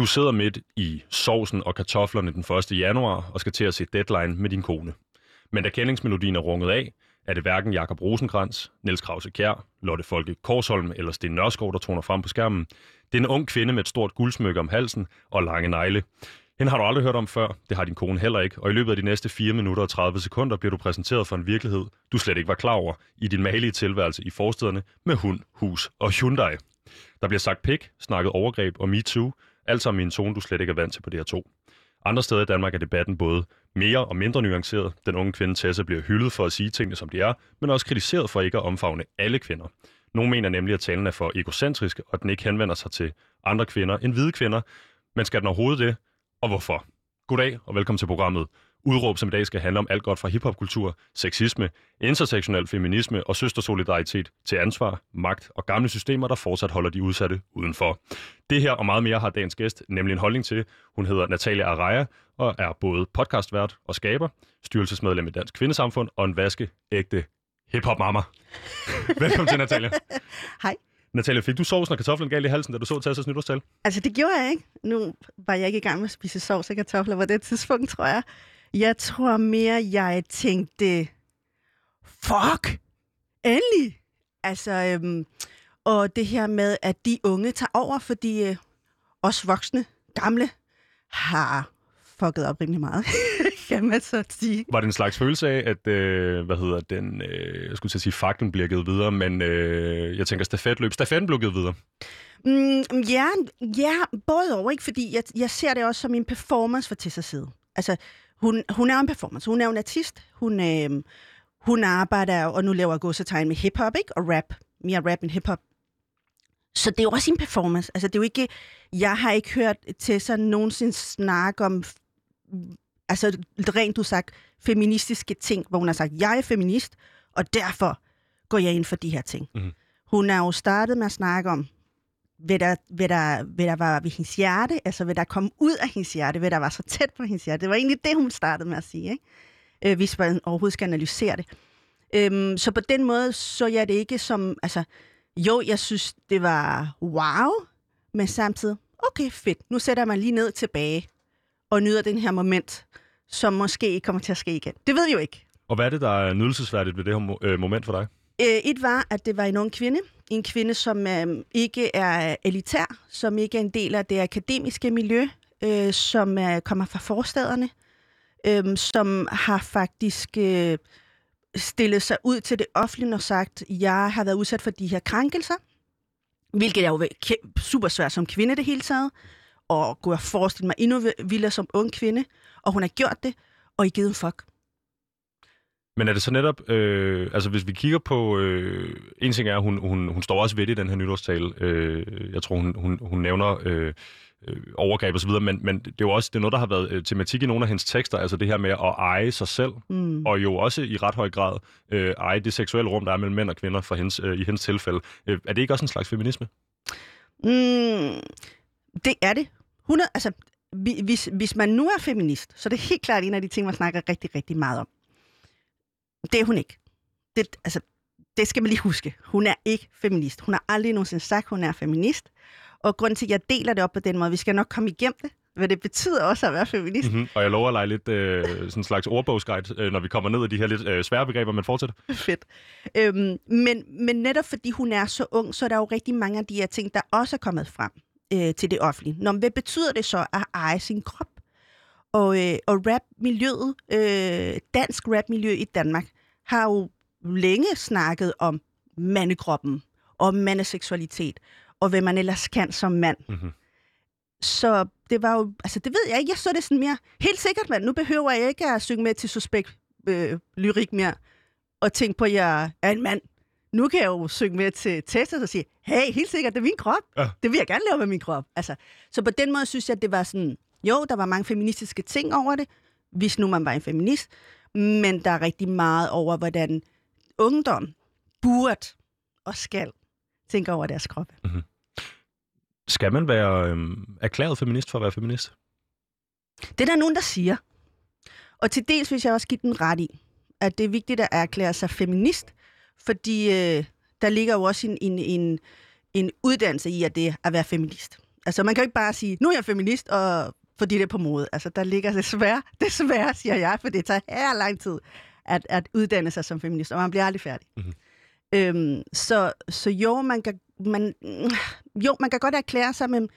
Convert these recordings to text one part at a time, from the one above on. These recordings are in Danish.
Du sidder midt i sovsen og kartoflerne den 1. januar og skal til at se deadline med din kone. Men da kendingsmelodien er runget af, er det hverken Jakob Rosenkrantz, Niels Krause Kjær, Lotte Folke Korsholm eller Sten Nørskov, der toner frem på skærmen. Det er en ung kvinde med et stort guldsmykke om halsen og lange negle. Hende har du aldrig hørt om før, det har din kone heller ikke, og i løbet af de næste 4 minutter og 30 sekunder bliver du præsenteret for en virkelighed, du slet ikke var klar over i din malige tilværelse i forstederne med hund, hus og Hyundai. Der bliver sagt pik, snakket overgreb og MeToo, alt sammen i en zone, du slet ikke er vant til på DR2. Andre steder i Danmark er debatten både mere og mindre nuanceret. Den unge kvinde Tessa bliver hyldet for at sige tingene, som de er, men også kritiseret for ikke at omfavne alle kvinder. Nogle mener nemlig, at talen er for egocentrisk, og at den ikke henvender sig til andre kvinder end hvide kvinder. Men skal den overhovedet det? Og hvorfor? Goddag og velkommen til programmet Udråb, som i dag skal handle om alt godt fra hiphopkultur, sexisme, intersektionel feminisme og søstersolidaritet til ansvar, magt og gamle systemer, der fortsat holder de udsatte udenfor. Det her og meget mere har dagens gæst nemlig en holdning til. Hun hedder Natalia Araya og er både podcastvært og skaber, styrelsesmedlem i Dansk Kvindesamfund og en vaskeægte hiphop-mamma. Velkommen til, Natalia. Hej. Natalia, fik du sovsen og kartoflen galt i halsen, da du så Tassas nytårstal? Altså, det gjorde jeg ikke. Nu var jeg ikke i gang med at spise sovs og kartofler på det tidspunkt, tror jeg. Jeg tror mere, jeg tænkte, fuck, endelig. Altså, øhm, og det her med, at de unge tager over, fordi øh, os voksne, gamle, har fucket op rimelig meget, kan man så sige. Var det en slags følelse af, at, øh, hvad hedder den, øh, jeg skulle til at sige, fakten bliver givet videre, men øh, jeg tænker stafetløb, stafetten blev givet videre? Mm, ja, ja, både over, ikke? Fordi jeg, jeg ser det også som en performance for Tessa side. Altså, hun, hun er en performance. Hun er en artist. Hun, øh, hun arbejder, og nu laver gåsetegn med hiphop, ikke? Og rap. Mere rap end hiphop. Så det er jo også en performance. Altså, det er jo ikke... Jeg har ikke hørt Tessa nogensinde snakke om... Altså, rent du sagt, feministiske ting, hvor hun har sagt, jeg er feminist, og derfor går jeg ind for de her ting. Mhm. Hun er jo startet med at snakke om, hvad der, hvad, der, hvad der var ved hendes hjerte, altså hvad der kom ud af hendes hjerte, hvad der var så tæt på hendes hjerte. Det var egentlig det, hun startede med at sige, ikke? Øh, hvis man overhovedet skal analysere det. Øhm, så på den måde så jeg det ikke som, altså, jo, jeg synes, det var wow, men samtidig, okay, fedt, nu sætter man lige ned tilbage og nyder den her moment, som måske ikke kommer til at ske igen. Det ved jeg jo ikke. Og hvad er det, der er nydelsesværdigt ved det her øh, moment for dig? Øh, et var, at det var en ung kvinde. En kvinde, som øh, ikke er elitær, som ikke er en del af det akademiske miljø, øh, som øh, kommer fra forstederne, øh, som har faktisk øh, stillet sig ud til det offentlige og sagt, jeg har været udsat for de her krænkelser, hvilket er jo super svært som kvinde det hele taget, og kunne jeg forestille mig endnu vildere som ung kvinde, og hun har gjort det, og I givet en fuck. Men er det så netop, øh, altså hvis vi kigger på, øh, en ting er, hun, hun, hun står også ved det i den her nytårstale. Øh, jeg tror, hun, hun, hun nævner øh, øh, overgreb og så videre, men, men det er jo også det er noget, der har været øh, tematik i nogle af hendes tekster, altså det her med at eje sig selv, Mm. og jo også i ret høj grad øh, eje det seksuelle rum, der er mellem mænd og kvinder for hendes, øh, i hendes tilfælde. Øh, er det ikke også en slags feminisme? Mm, det er det. 100, altså, vi- hvis, hvis man nu er feminist, så er det helt klart en af de ting, man snakker rigtig, rigtig meget om. Det er hun ikke. Det, altså, det skal man lige huske. Hun er ikke feminist. Hun har aldrig nogensinde sagt, hun er feminist. Og grund til, at jeg deler det op på den måde, vi skal nok komme igennem det, hvad det betyder også at være feminist. Mm-hmm. Og jeg lover at lege lidt øh, sådan en slags ordbogsguide, øh, når vi kommer ned i de her lidt øh, svære begreber, men fortsætter. Fedt. Øhm, men, men netop fordi hun er så ung, så er der jo rigtig mange af de her ting, der også er kommet frem øh, til det offentlige. Nå, hvad betyder det så at eje sin krop? Og, øh, og rapmiljøet, øh, dansk rapmiljø i Danmark, har jo længe snakket om mandekroppen, og mandeseksualitet, og hvad man ellers kan som mand. Mm-hmm. Så det var jo, altså det ved jeg ikke, jeg så det sådan mere, helt sikkert mand, nu behøver jeg ikke at synge med til suspekt øh, lyrik mere, og tænke på, at jeg er en mand. Nu kan jeg jo synge med til Tesla og sige, hey, helt sikkert, det er min krop. Ja. Det vil jeg gerne lave med min krop. Altså, så på den måde synes jeg, at det var sådan, jo, der var mange feministiske ting over det, hvis nu man var en feminist, men der er rigtig meget over, hvordan ungdom burde og skal tænke over deres krop. Skal man være øh, erklæret feminist for at være feminist? Det er der nogen, der siger. Og til dels vil jeg også give den ret i, at det er vigtigt at erklære sig feminist, fordi øh, der ligger jo også en, en, en, en uddannelse i, at det er at være feminist. Altså, man kan jo ikke bare sige, nu er jeg feminist, og fordi det er på mode. Altså, der ligger desværre, desværre, siger jeg, for det tager her lang tid at, at uddanne sig som feminist, og man bliver aldrig færdig. Mm-hmm. Øhm, så, så jo, man kan, man, jo, man kan godt erklære sig, men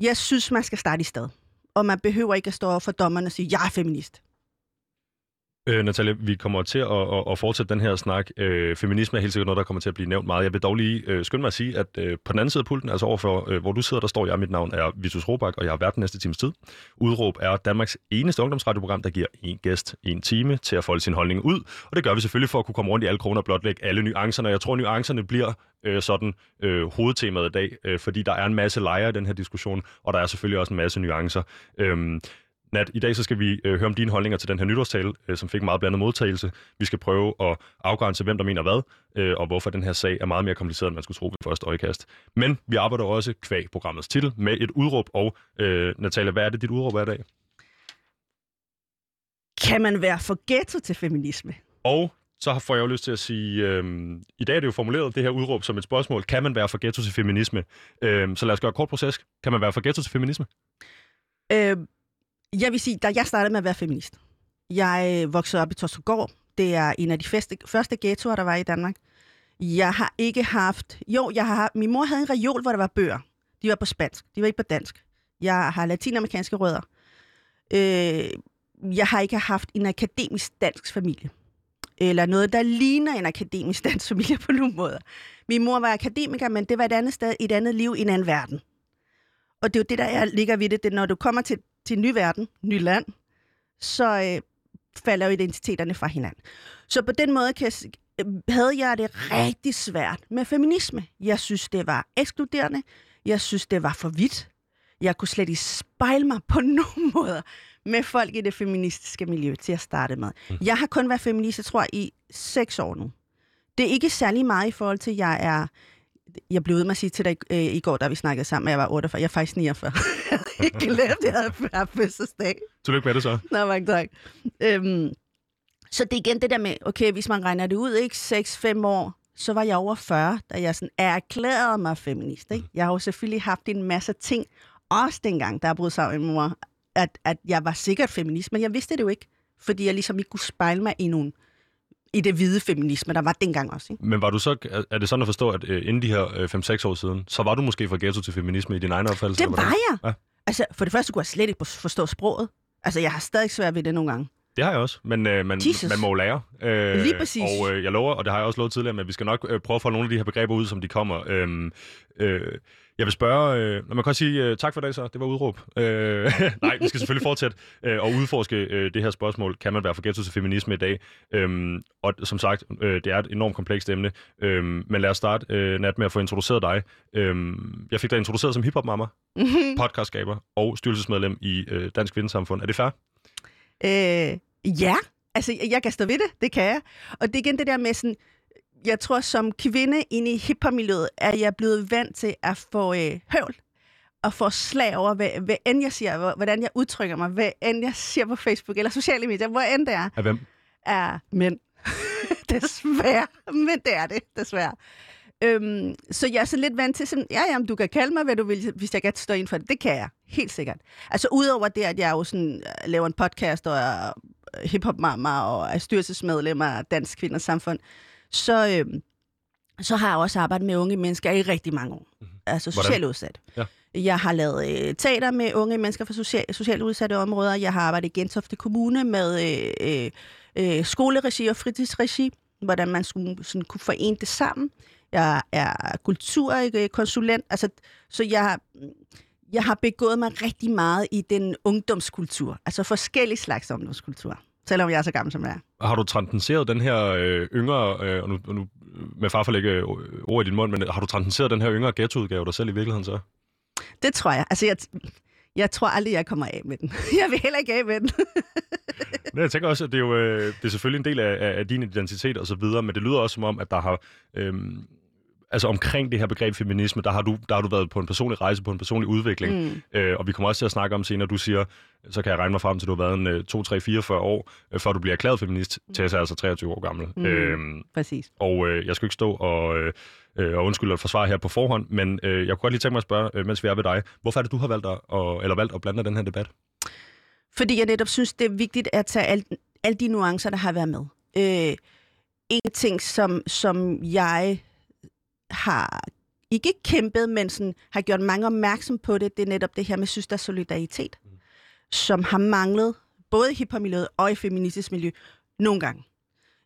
jeg synes, man skal starte i sted. Og man behøver ikke at stå for dommerne og sige, jeg er feminist. Øh, Natalia, vi kommer til at, at, at fortsætte den her snak. Øh, feminisme er helt sikkert noget, der kommer til at blive nævnt meget. Jeg vil dog lige øh, skynde mig at sige, at øh, på den anden side af pulten, altså overfor, øh, hvor du sidder, der står jeg. Mit navn er Vitus Robak, og jeg har været den næste times tid. Udråb er Danmarks eneste ungdomsradioprogram, der giver en gæst en time til at folde sin holdning ud. Og det gør vi selvfølgelig for at kunne komme rundt i alle kroner og blotlægge alle nuancerne. Jeg tror, nuancerne bliver øh, sådan øh, hovedtemaet i dag, øh, fordi der er en masse lejre i den her diskussion, og der er selvfølgelig også en masse nuancer. Øh, Nat, i dag så skal vi øh, høre om dine holdninger til den her nytårstale, øh, som fik meget blandet modtagelse. Vi skal prøve at afgrænse, hvem der mener hvad, øh, og hvorfor den her sag er meget mere kompliceret, end man skulle tro ved første øjekast. Men vi arbejder også kvæg programmets titel med et udråb, og øh, Natalia, hvad er det, dit udråb er i dag? Kan man være for ghetto til feminisme? Og så får jeg jo lyst til at sige, øh, i dag er det jo formuleret det her udråb som et spørgsmål, kan man være for ghetto til feminisme? Øh, så lad os gøre et kort proces. Kan man være for ghetto til feminisme? Øh, jeg vil sige, da jeg startede med at være feminist, jeg øh, voksede op i Torstugård. Det er en af de første, første ghettoer, der var i Danmark. Jeg har ikke haft... Jo, jeg har min mor havde en reol, hvor der var bøger. De var på spansk. De var ikke på dansk. Jeg har latinamerikanske rødder. Øh, jeg har ikke haft en akademisk dansk familie. Eller noget, der ligner en akademisk dansk familie på nogen måder. Min mor var akademiker, men det var et andet sted, et andet liv, i en anden verden. Og det er jo det, der er, ligger ved det. det når du kommer til til en ny verden, ny land, så øh, falder jo identiteterne fra hinanden. Så på den måde kan jeg, øh, havde jeg det rigtig svært med feminisme. Jeg synes, det var ekskluderende. Jeg synes, det var for vidt. Jeg kunne slet ikke spejle mig på nogen måder med folk i det feministiske miljø til at starte med. Mm. Jeg har kun været feminist, jeg tror, i seks år nu. Det er ikke særlig meget i forhold til, at jeg er jeg blev ved med at sige til dig øh, i går, da vi snakkede sammen, at jeg var 48. Jeg er faktisk 49. jeg havde ikke glemt, at jeg havde haft fødselsdag. Tillykke med det så. Nå, mange tak. Øhm, så det er igen det der med, okay, hvis man regner det ud, ikke 6-5 år, så var jeg over 40, da jeg sådan erklærede mig feminist. Ikke? Jeg har jo selvfølgelig haft en masse ting, også dengang, der jeg brød sammen med mor, at, at jeg var sikkert feminist, men jeg vidste det jo ikke, fordi jeg ligesom ikke kunne spejle mig i nogen i det hvide feminisme, der var dengang også. Ikke? Men var du så, er det sådan at forstå, at øh, inden de her øh, 5-6 år siden, så var du måske fra ghetto til feminisme i din egen opfattelse? Det var jeg. Ja. Altså, for det første kunne jeg slet ikke forstå sproget. Altså, jeg har stadig svært ved det nogle gange. Det har jeg også, men øh, man, man må lære. Øh, Lige præcis. Og øh, jeg lover, og det har jeg også lovet tidligere, men vi skal nok øh, prøve at få nogle af de her begreber ud, som de kommer. Øh, øh, jeg vil spørge, øh, man kan også sige øh, tak for det så, det var udråb. Øh, nej, vi skal selvfølgelig fortsætte øh, og udforske øh, det her spørgsmål. Kan man være for ghetto til feminisme i dag? Øh, og som sagt, øh, det er et enormt komplekst emne. Øh, men lad os starte, øh, Nat, med at få introduceret dig. Øh, jeg fik dig introduceret som hiphop-mamma, podcastskaber og styrelsesmedlem i øh, Dansk Kvindesamfund. Er det fair? Øh, ja, altså jeg kan stå ved det, det kan jeg. Og det er igen det der med sådan, jeg tror, som kvinde inde i hiphop-miljøet, er jeg blevet vant til at få øh, høvl og få slag over, hvad, hvad end jeg siger, hvordan jeg udtrykker mig, hvad end jeg siger på Facebook eller sociale medier, hvor end det er. Af hvem? Er mænd. desværre. Men det er det, desværre. Øhm, så jeg er så lidt vant til, sådan, ja, jamen, du kan kalde mig, hvad du vil, hvis jeg kan stå ind for det. Det kan jeg, helt sikkert. Altså udover det, at jeg jo sådan, øh, laver en podcast og er hiphop-mamma og er styrelsesmedlem af Dansk Kvinders Samfund, så, øh, så har jeg også arbejdet med unge mennesker i rigtig mange år. Mm-hmm. Altså socialt udsat. Ja. Jeg har lavet øh, teater med unge mennesker fra social, socialt udsatte områder. Jeg har arbejdet i Gentofte Kommune med øh, øh, øh skoleregi og fritidsregi, hvordan man skulle, sådan, kunne forene det sammen. Jeg er kulturkonsulent, altså, så jeg, jeg har begået mig rigtig meget i den ungdomskultur, altså forskellige slags ungdomskultur selvom jeg er så gammel, som jeg er. Har du transcenderet den her øh, yngre, øh, og nu, og nu med far for at lægge øh, ord i din mund, men har du transcenderet den her yngre ghettoudgave dig selv i virkeligheden så? Det tror jeg. Altså, jeg, jeg tror aldrig, jeg kommer af med den. Jeg vil heller ikke af med den. Men jeg tænker også, at det er jo øh, det er selvfølgelig en del af, af din identitet og så videre, men det lyder også som om, at der har... Øh, altså omkring det her begreb feminisme, der har du, der har du været på en personlig rejse, på en personlig udvikling. Mm. Øh, og vi kommer også til at snakke om senere, du siger, så kan jeg regne mig frem til, at du har været en øh, 2, 3, 4, 40 år, øh, før du bliver erklæret feminist, mm. til at altså 23 år gammel. Mm. Øhm, Præcis. Og øh, jeg skal ikke stå og, øh, øh og undskylde og forsvare her på forhånd, men øh, jeg kunne godt lige tænke mig at spørge, øh, mens vi er ved dig, hvorfor er det, du har valgt at, og, eller valgt at blande den her debat? Fordi jeg netop synes, det er vigtigt at tage alle al de nuancer, der har været med. Øh, en ting, som, som jeg har ikke kæmpet, men sådan, har gjort mange opmærksom på det, det er netop det her med søstersolidaritet, mm. som har manglet både i hiphop-miljøet og i feministisk miljø nogle gange.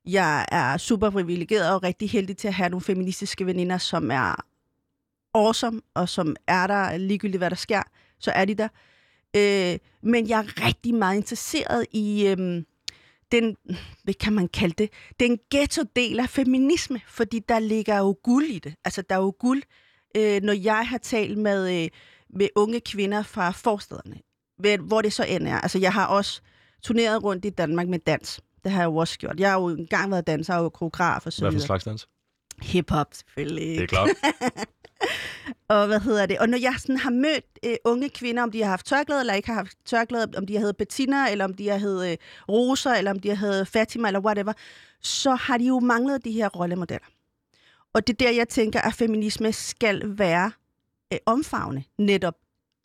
Jeg er super privilegeret og rigtig heldig til at have nogle feministiske veninder, som er awesome, og som er der ligegyldigt, hvad der sker, så er de der. Øh, men jeg er rigtig meget interesseret i øh, den, hvad kan man kalde det, den ghetto-del af feminisme, fordi der ligger jo guld i det. Altså, der er jo guld, øh, når jeg har talt med, øh, med unge kvinder fra forstederne, hvor det så end er. Altså, jeg har også turneret rundt i Danmark med dans. Det har jeg jo også gjort. Jeg har jo engang været danser og koreograf og så. Hvad for slags dans? Hip-hop, selvfølgelig. Det er klart. og hvad hedder det? Og når jeg sådan har mødt øh, unge kvinder, om de har haft tørklæde eller ikke har haft tørklæde, om de har heddet Bettina, eller om de har heddet øh, Rosa, eller om de har heddet Fatima, eller whatever, så har de jo manglet de her rollemodeller. Og det er der, jeg tænker, at feminisme skal være øh, omfavne netop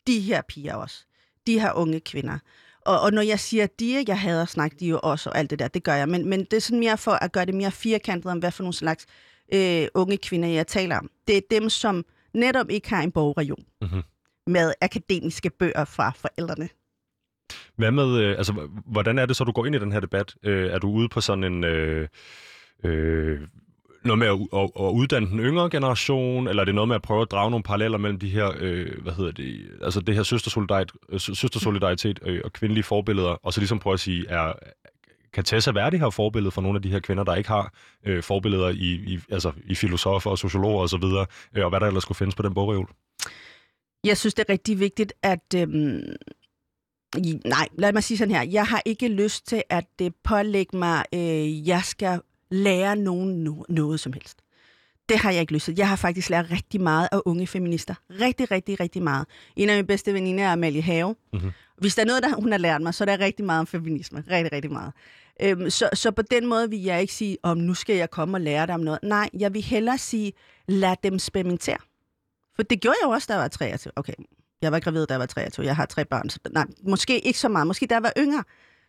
de her piger også. De her unge kvinder. Og, og når jeg siger de, jeg hader snak, de jo også, og alt det der, det gør jeg. Men, men det er sådan mere for at gøre det mere firkantet om, hvad for nogle slags øh, unge kvinder, jeg taler om. Det er dem, som netop ikke har en bogregion mm-hmm. med akademiske bøger fra forældrene. Hvad med, øh, altså, hvordan er det så, du går ind i den her debat? Øh, er du ude på sådan en... Øh, øh, noget med at, at, at uddanne den yngre generation, eller er det noget med at prøve at drage nogle paralleller mellem de her, øh, hvad hedder det, altså det her søstersolidaritet, øh, søstersolidaritet øh, og kvindelige forbilleder, og så ligesom prøve at sige, er, kan Tessa være det her forbillede for nogle af de her kvinder, der ikke har øh, forbilleder i, i, altså, i filosofer og sociologer osv., og, øh, og hvad der ellers skulle findes på den bogreol? Jeg synes, det er rigtig vigtigt, at... Øhm, nej, lad mig sige sådan her. Jeg har ikke lyst til at det pålægge mig, øh, jeg skal lære nogen no- noget som helst. Det har jeg ikke lyst til. Jeg har faktisk lært rigtig meget af unge feminister. Rigtig, rigtig, rigtig meget. En af mine bedste veninder er Amalie Have. Mm-hmm. Hvis der er noget, der hun har lært mig, så er der rigtig meget om feminisme. Rigtig, rigtig meget. Øhm, så, så på den måde vil jeg ikke sige, om nu skal jeg komme og lære dig om noget. Nej, jeg vil hellere sige, lad dem eksperimentere. For det gjorde jeg jo også, da jeg var 23. Okay, jeg var gravid, da jeg var 23. Jeg har tre børn. Så, nej, måske ikke så meget. Måske da jeg var yngre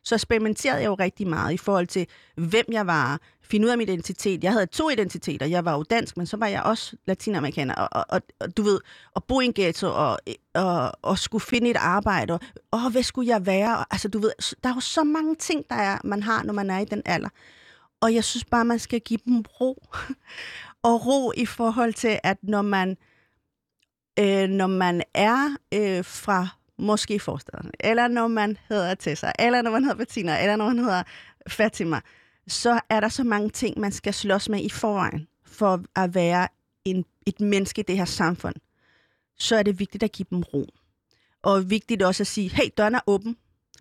så eksperimenterede jeg jo rigtig meget i forhold til, hvem jeg var, finde ud af min identitet. Jeg havde to identiteter. Jeg var jo dansk, men så var jeg også latinamerikaner. Og, og, og du ved, at bo i en ghetto og, og, og skulle finde et arbejde. Og, og hvad skulle jeg være? Og, altså, du ved, der er jo så mange ting, der er, man har, når man er i den alder. Og jeg synes bare, man skal give dem ro. og ro i forhold til, at når man, øh, når man er øh, fra måske forstaden, eller når man hedder Tessa, eller når man hedder Bettina, eller når man hedder Fatima, så er der så mange ting, man skal slås med i forvejen, for at være en, et menneske i det her samfund. Så er det vigtigt at give dem ro. Og vigtigt også at sige, hey, døren er åben.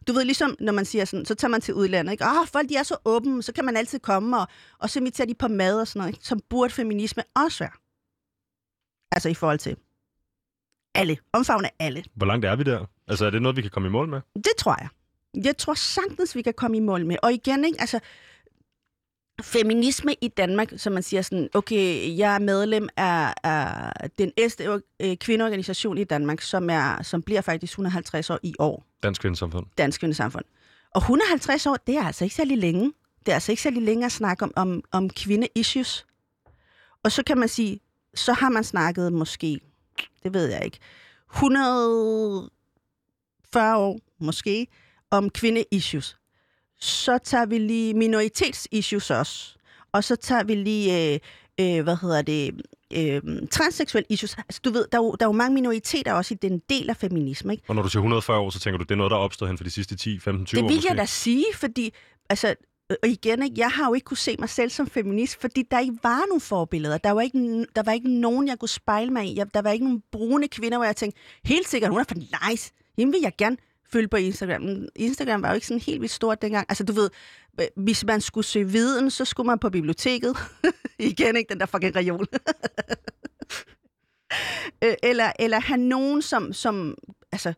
Du ved, ligesom når man siger sådan, så tager man til udlandet, ikke? Åh, folk de er så åbne, så kan man altid komme, og, og så inviterer de på mad og sådan noget, ikke? som burde feminisme også være. Altså i forhold til alle. Omfavne alle. Hvor langt er vi der? Altså, er det noget, vi kan komme i mål med? Det tror jeg. Jeg tror sagtens, vi kan komme i mål med. Og igen, ikke? Altså, feminisme i Danmark, som man siger sådan, okay, jeg er medlem af, af den ældste øh, kvindeorganisation i Danmark, som, er, som bliver faktisk 150 år i år. Dansk Kvindesamfund. Dansk Kvindesamfund. Og 150 år, det er altså ikke særlig længe. Det er altså ikke særlig længe at snakke om, om, om kvinde-issues. Og så kan man sige, så har man snakket måske det ved jeg ikke, 140 år måske, om kvinde-issues. Så tager vi lige minoritets-issues også. Og så tager vi lige, øh, øh, hvad hedder det, øh, transseksuel issues. Altså, du ved, der er, jo, der er jo mange minoriteter også i den del af feminisme, ikke? Og når du siger 140 år, så tænker du, det er noget, der er opstået hen for de sidste 10, 15, 20 år Det vil jeg da sige, fordi altså, og igen, ikke, jeg har jo ikke kunne se mig selv som feminist, fordi der ikke var nogen forbilleder. Der var ikke, der var ikke nogen, jeg kunne spejle mig i. Der var ikke nogen brune kvinder, hvor jeg tænkte, helt sikkert, hun er for nice. Hende vil jeg gerne følge på Instagram. Instagram var jo ikke sådan helt vildt stort dengang. Altså, du ved, hvis man skulle søge viden, så skulle man på biblioteket. igen, ikke den der fucking reol. Øh, eller, eller have nogen, som, som altså,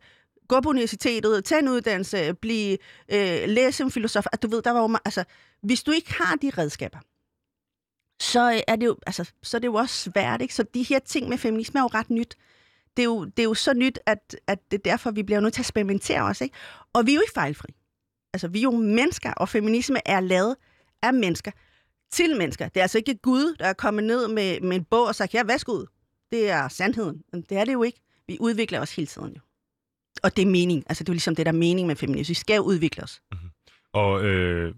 gå på universitetet, tage en uddannelse, blive, øh, læse en filosof. At du ved, der var jo, altså, hvis du ikke har de redskaber, så øh, er det jo, altså, så er det jo også svært. Ikke? Så de her ting med feminisme er jo ret nyt. Det er jo, det er jo så nyt, at, at det er derfor, vi bliver nødt til at eksperimentere os. Ikke? Og vi er jo ikke fejlfri. Altså, vi er jo mennesker, og feminisme er lavet af mennesker til mennesker. Det er altså ikke Gud, der er kommet ned med, med en bog og sagt, ja, værsgo ud. Det er sandheden. Men det er det jo ikke. Vi udvikler os hele tiden jo. Og det er mening. Altså, det er jo ligesom det, der er mening med feminisme. Vi skal jo udvikle os. Mm-hmm. Og øh,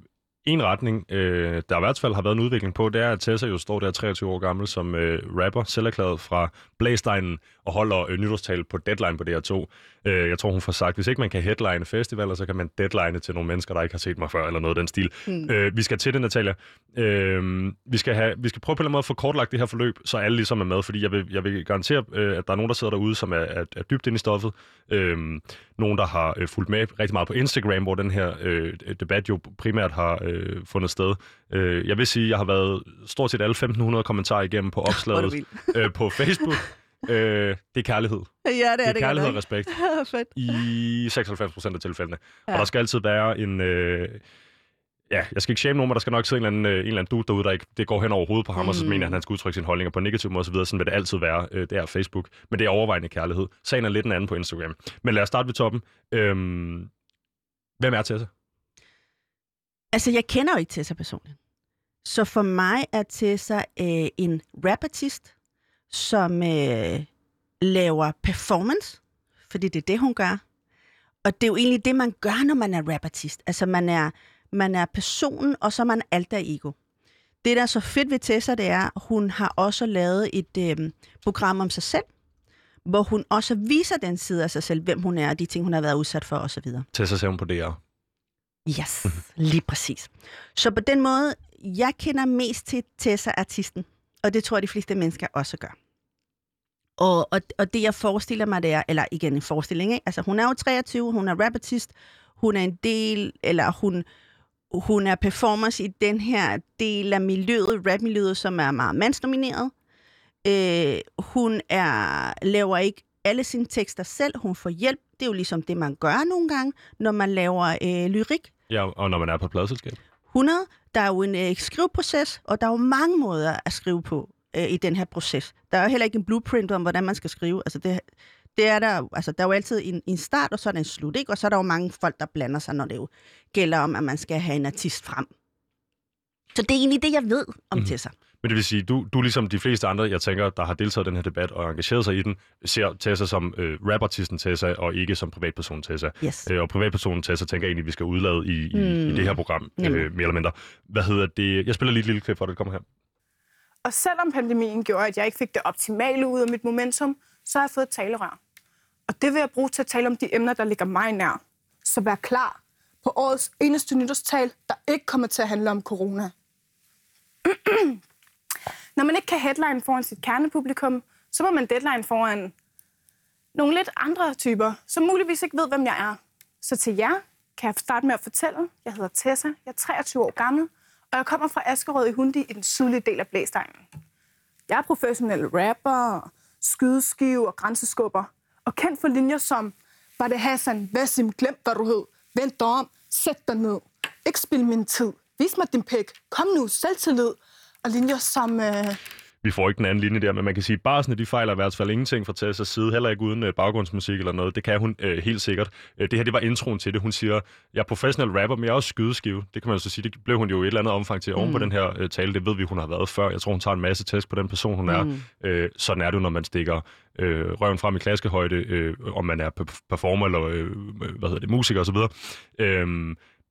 en retning, øh, der i hvert fald har været en udvikling på, det er, at Tessa jo står der 23 år gammel som øh, rapper, selverklæret fra Blæsteinen, og holder øh, nytårstale på deadline på DR2. Øh, jeg tror, hun får sagt, hvis ikke man kan headline festivaler, så kan man deadline til nogle mennesker, der ikke har set mig før, eller noget af den stil. Mm. Øh, vi skal til det, Natalia. Øh, vi, skal have, vi skal prøve på en eller anden måde at få kortlagt det her forløb, så alle ligesom er med, fordi jeg vil, jeg vil garantere, øh, at der er nogen, der sidder derude, som er, er, er dybt inde i stoffet. Øh, nogen, der har øh, fulgt med rigtig meget på Instagram, hvor den her øh, debat jo primært har øh, fundet sted. Øh, jeg vil sige, at jeg har været stort set alle 1.500 kommentarer igennem på opslaget øh, på Facebook. Øh, det er kærlighed. Ja, det er det. Er det kærlighed og respekt. Fedt. I 96 procent af tilfældene. Ja. Og der skal altid være en... Øh, ja, jeg skal ikke shame nogen, men der skal nok sidde en eller anden, øh, en eller anden dude derude, der ikke det går hen over hovedet på ham, mm. og så mener han, at han skal udtrykke sine holdninger på negativ måde osv. Sådan vil det altid være. Øh, det er Facebook. Men det er overvejende kærlighed. Sagen er lidt en anden på Instagram. Men lad os starte ved toppen. Øhm, hvem er Tessa? Altså, jeg kender jo ikke Tessa personligt. Så for mig er Tessa øh, en rapartist, som øh, laver performance, fordi det er det, hun gør. Og det er jo egentlig det, man gør, når man er rapartist. Altså, man er, man er personen, og så er man alter ego. Det, der er så fedt ved Tessa, det er, at hun har også lavet et øh, program om sig selv, hvor hun også viser den side af sig selv, hvem hun er, og de ting, hun har været udsat for osv. Tessa ser hun på DR. Yes, lige præcis. Så på den måde, jeg kender mest til Tessa-artisten, og det tror jeg, de fleste mennesker også gør. Og, og, og det, jeg forestiller mig, det er, eller igen en forestilling, ikke? altså hun er jo 23, hun er rapartist, hun er en del, eller hun, hun er performers i den her del af miljøet, rapmiljøet, som er meget mandsnomineret. Øh, hun er, laver ikke alle sine tekster selv, hun får hjælp. Det er jo ligesom det, man gør nogle gange, når man laver øh, lyrik. Ja, og når man er på pladselskab. 100. Der er jo en øh, skriveproces, og der er jo mange måder at skrive på øh, i den her proces. Der er jo heller ikke en blueprint om, hvordan man skal skrive. Altså det, det er der, altså der er jo altid en, en start, og så er der en slut, ikke? Og så er der jo mange folk, der blander sig, når det jo gælder om, at man skal have en artist frem. Så det er egentlig det, jeg ved om mm. Tessa. Men det vil sige, du, du ligesom de fleste andre, jeg tænker, der har deltaget i den her debat og engageret sig i den, ser Tessa som øh, rapartisten Tessa, og ikke som privatperson Tessa. Yes. Øh, og privatpersonen Tessa tænker egentlig, vi skal udlade i, i, mm. i det her program, øh, mere eller mindre. Hvad hedder det? Jeg spiller lige et lille klip for det, kommer her. Og selvom pandemien gjorde, at jeg ikke fik det optimale ud af mit momentum, så har jeg fået et talerør. Og det vil jeg bruge til at tale om de emner, der ligger mig nær. Så vær klar på årets eneste nytårstal, der ikke kommer til at handle om corona. Når man ikke kan headline foran sit kernepublikum, så må man deadline foran nogle lidt andre typer, som muligvis ikke ved, hvem jeg er. Så til jer kan jeg starte med at fortælle. Jeg hedder Tessa, jeg er 23 år gammel, og jeg kommer fra Askerød i Hundi i den sydlige del af Blæstegnen. Jeg er professionel rapper, skydeskive og grænseskubber, og kendt for linjer som, var det Hassan, Vassim, glem hvad du hed, vent dig om, sæt dig ned, ikke spil min tid, vis mig din pæk, kom nu, selvtillid, og linjer som... Øh, vi får ikke den anden linje der, men man kan sige, at Barsen, de fejler i hvert fald ingenting fra Tessas side, heller ikke uden uh, baggrundsmusik eller noget. Det kan hun uh, helt sikkert. Uh, det her, det var introen til det. Hun siger, jeg er professionel rapper, men jeg er også skydeskive. Det kan man jo så sige, det blev hun jo i et eller andet omfang til mm. oven på mm. den her uh, tale. Det ved vi, hun har været før. Jeg tror, hun tager en masse test på den person, hun er. Mm. Uh, sådan er det når man stikker uh, røven frem i klaskehøjde, uh, om man er performer eller uh, hvad hedder det, musiker osv. Uh,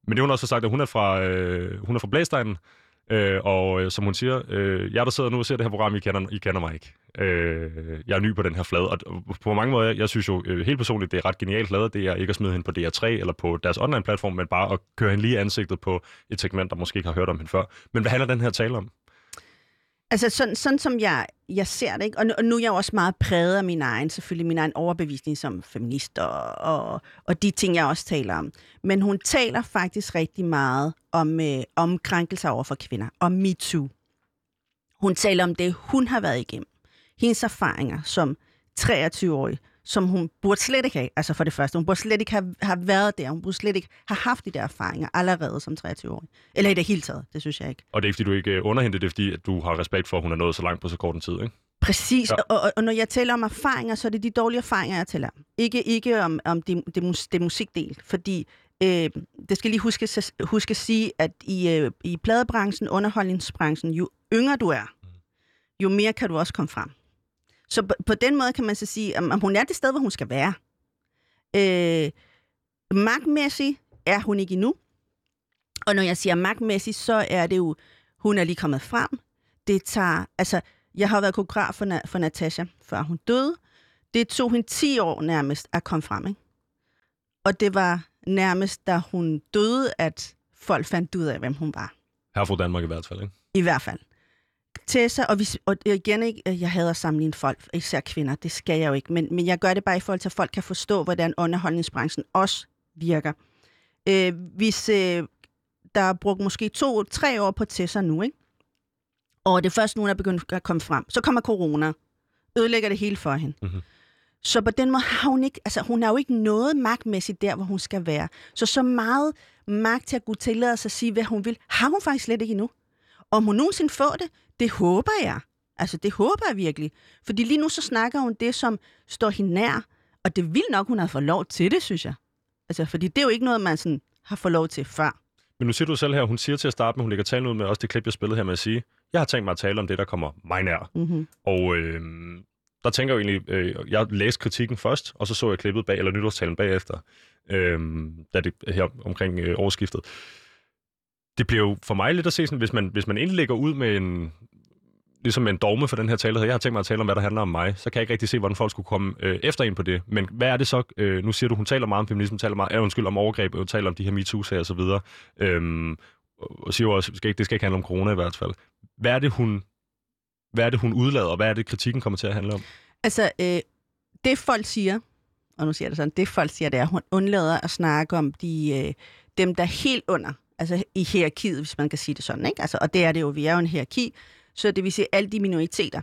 men det hun også har sagt, at hun er fra, uh, hun er fra Blæsteinen, Øh, og øh, som hun siger, øh, jeg der sidder nu og ser det her program, I kender, I kender mig ikke. Øh, jeg er ny på den her flade, og på mange måder, jeg synes jo øh, helt personligt, det er ret genialt lavet, det er ikke at smide hende på DR3 eller på deres online-platform, men bare at køre hende lige ansigtet på et segment, der måske ikke har hørt om hende før. Men hvad handler den her tale om? Altså sådan, sådan som jeg, jeg ser det, ikke? Og, nu, og nu er jeg jo også meget præget af min egen, selvfølgelig min egen overbevisning som feminist og, og, og de ting, jeg også taler om. Men hun taler faktisk rigtig meget om, øh, om krænkelser over for kvinder, om MeToo. Hun taler om det, hun har været igennem. Hendes erfaringer som 23-årig, som hun burde slet ikke have. Altså for det første, hun burde slet ikke have, have været der. Hun burde slet ikke have haft de der erfaringer allerede som 23-årig. Eller i det hele taget, det synes jeg ikke. Og det er ikke, fordi du ikke øh, underhenter det, er fordi at du har respekt for, at hun er nået så langt på så kort en tid, ikke? Præcis, Ja. ja. og, og, og når jeg taler om erfaringer, så er det de dårlige erfaringer, jeg taler om. Ikke, ikke om, om det, det, mus, det musikdel, fordi øh, det skal lige huske, huske at sige, at i, øh, i pladebranchen, underholdningsbranchen, jo yngre du er, jo mere kan du også komme frem. Så på, på den måde kan man så sige, at, hun er det sted, hvor hun skal være. Øh, magtmæssigt er hun ikke endnu. Og når jeg siger magtmæssigt, så er det jo, hun er lige kommet frem. Det tager, altså, jeg har været koreograf for, Na- for Natasha, før hun døde. Det tog hende 10 år nærmest at komme frem, ikke? Og det var nærmest, da hun døde, at folk fandt ud af, hvem hun var. Her fra Danmark i hvert fald, ikke? I hvert fald. Tessa, og, hvis, og igen ikke, øh, jeg hader at sammenligne folk, især kvinder, det skal jeg jo ikke, men, men jeg gør det bare i forhold til, at folk kan forstå, hvordan underholdningsbranchen også virker. Øh, hvis øh, der er brugt måske to-tre år på Tessa nu, ikke? og det er først nu, der er begyndt at komme frem, så kommer corona, ødelægger det hele for hende. Mhm. Så på den måde har hun ikke, altså hun har jo ikke noget magtmæssigt der, hvor hun skal være. Så så meget magt til at kunne tillade sig at sige, hvad hun vil, har hun faktisk slet ikke endnu. Om hun nogensinde får det, det håber jeg. Altså, det håber jeg virkelig. Fordi lige nu så snakker hun det, som står hende nær. Og det vil nok, hun har fået lov til det, synes jeg. Altså, fordi det er jo ikke noget, man sådan har fået lov til før. Men nu siger du selv her, hun siger til at starte med, hun lægger talen ud med også det klip, jeg spillede her med at sige, jeg har tænkt mig at tale om det, der kommer mig nær. Mm-hmm. Og øh, der tænker jeg egentlig, øh, jeg læste kritikken først, og så så jeg klippet bag, eller nytårstalen bagefter, øh, da det her omkring øh, årsskiftet. Det bliver jo for mig lidt at se sådan, hvis man, hvis man endelig lægger ud med en, ligesom en dogme for den her tale, jeg har tænkt mig at tale om, hvad der handler om mig, så kan jeg ikke rigtig se, hvordan folk skulle komme øh, efter en på det. Men hvad er det så? Øh, nu siger du, hun taler meget om feminisme, taler meget, øh, undskyld, om overgreb, hun taler om de her MeToo-sager og så videre. Øhm, og siger jo også, det skal, ikke, det skal ikke handle om corona i hvert fald. Hvad er det, hun, hvad er det, hun udlader, og hvad er det, kritikken kommer til at handle om? Altså, øh, det folk siger, og nu siger jeg det sådan, det folk siger, det er, at hun undlader at snakke om de, øh, dem, der er helt under, altså i hierarkiet, hvis man kan sige det sådan, ikke? Altså, og det er det jo, vi er jo en hierarki, så det vil sige alle de minoriteter,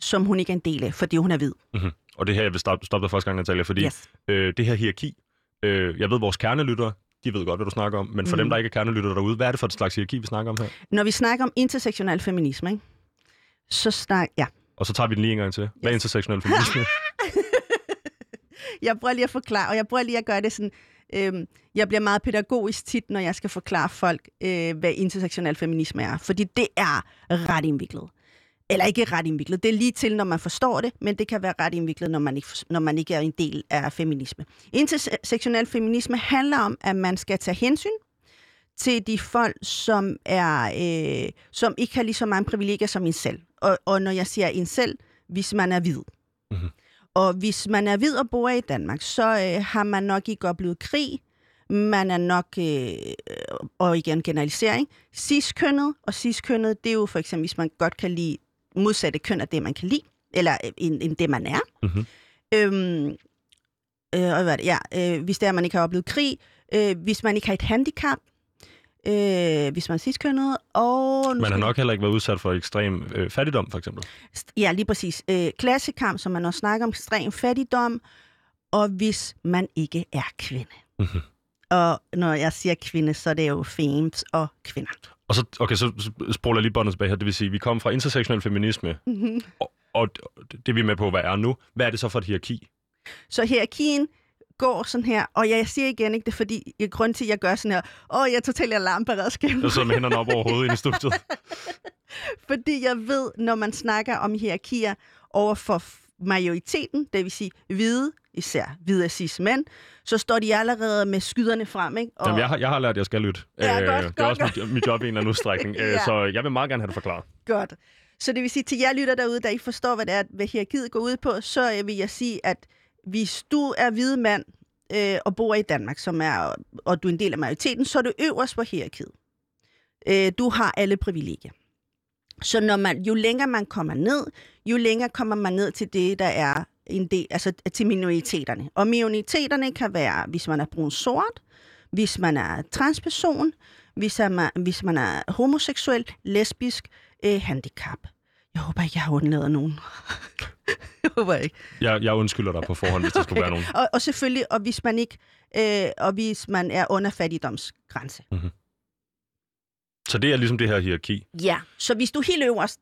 som hun ikke er en del af, fordi hun er hvid. Mm-hmm. Og det her, jeg vil stoppe, stoppe dig første gang, Natalia, fordi Yes. øh, det her hierarki, øh, jeg ved, vores kernelyttere, de ved godt, hvad du snakker om, men for mm. dem, Mhm. der ikke er kernelyttere derude, hvad er det for et slags hierarki, vi snakker om her? Når vi snakker om intersektionel feminisme, ikke? så snak, ja, Og så tager vi den lige en gang til. Hvad er Yes. intersektionel feminisme? jeg prøver lige at forklare, og jeg prøver lige at gøre det sådan, øhm, jeg bliver meget pædagogisk tit, når jeg skal forklare folk, øh, hvad intersektionel feminisme er, fordi det er ret indviklet. Eller ikke ret indviklet, det er lige til, når man forstår det, men det kan være ret indviklet, når man ikke, når man ikke er en del af feminisme. Intersektionel feminisme handler om, at man skal tage hensyn til de folk, som, er, øh, som ikke har lige så mange privilegier som en selv. Og, og når jeg siger en selv, hvis man er hvid. Mhm. Og hvis man er hvid og bor i Danmark, så øh, har man nok ikke oplevet krig. Man er nok, øh, og igen generalisering, ciskønnet. Og ciskønnet, det er jo for eksempel, hvis man godt kan lide modsatte køn af det, man kan lide. Eller øh, end, end det, man er. Mhm. Øhm, øh, og hvad er det? Ja, øh, hvis det er, at man ikke har oplevet krig. Øh, hvis man ikke har et handicap. Øh, hvis man er ciskønnet. Og Man har nok heller ikke været udsat for ekstrem øh, fattigdom, for eksempel. Ja, lige præcis. Øh, klassekamp, som man også snakker om, ekstrem fattigdom, og hvis man ikke er kvinde. Mhm. Og når jeg siger kvinde, så er det jo femmes og kvinder. Og så, okay, så så spoler jeg lige båndet tilbage her. Det vil sige, vi kommer fra intersektionel feminisme, Mm-hmm. og, og det vi er med på, hvad er nu. Hvad er det så for et hierarki? Så hierarkien går sådan her, og jeg siger igen ikke det, er fordi jeg grund til, at jeg gør sådan her, åh, jeg er totalt alarmberedskab. Jeg sidder med hænderne op over hovedet inde i studiet. Fordi jeg ved, når man snakker om hierarkier over for majoriteten, det vil sige hvide, især hvide cis mænd, så står de allerede med skyderne frem, ikke? Og, Jamen, jeg, har, jeg har lært, at jeg skal lytte. Ja, Øh, godt, det er godt, også mit, mit job i en eller anden udstrækning. Øh, Ja. Så jeg vil meget gerne have det forklaret. Godt. Så det vil sige, til jer lytter derude, der ikke forstår, hvad det er, hvad hierarkiet går ud på, så vil jeg sige, at hvis du er hvide mand øh, og bor i Danmark, som er, og du er en del af majoriteten, så er du øverst på hierarkiet. Øh, du har alle privilegier. Så når man, jo længere man kommer ned, jo længere kommer man ned til det, der er en del, altså til minoriteterne. Og minoriteterne kan være, hvis man er brun sort, hvis man er transperson, hvis man, hvis man er homoseksuel, lesbisk, øh, handicap. Jeg håber ikke, jeg har undladet nogen. jeg håber ikke. Jeg, jeg undskylder dig på forhånd, hvis der skulle være nogen. Og, og selvfølgelig, og hvis man ikke, øh, og hvis man er under fattigdomsgrænse. Så det er ligesom det her hierarki. Ja, så hvis du er helt øverst,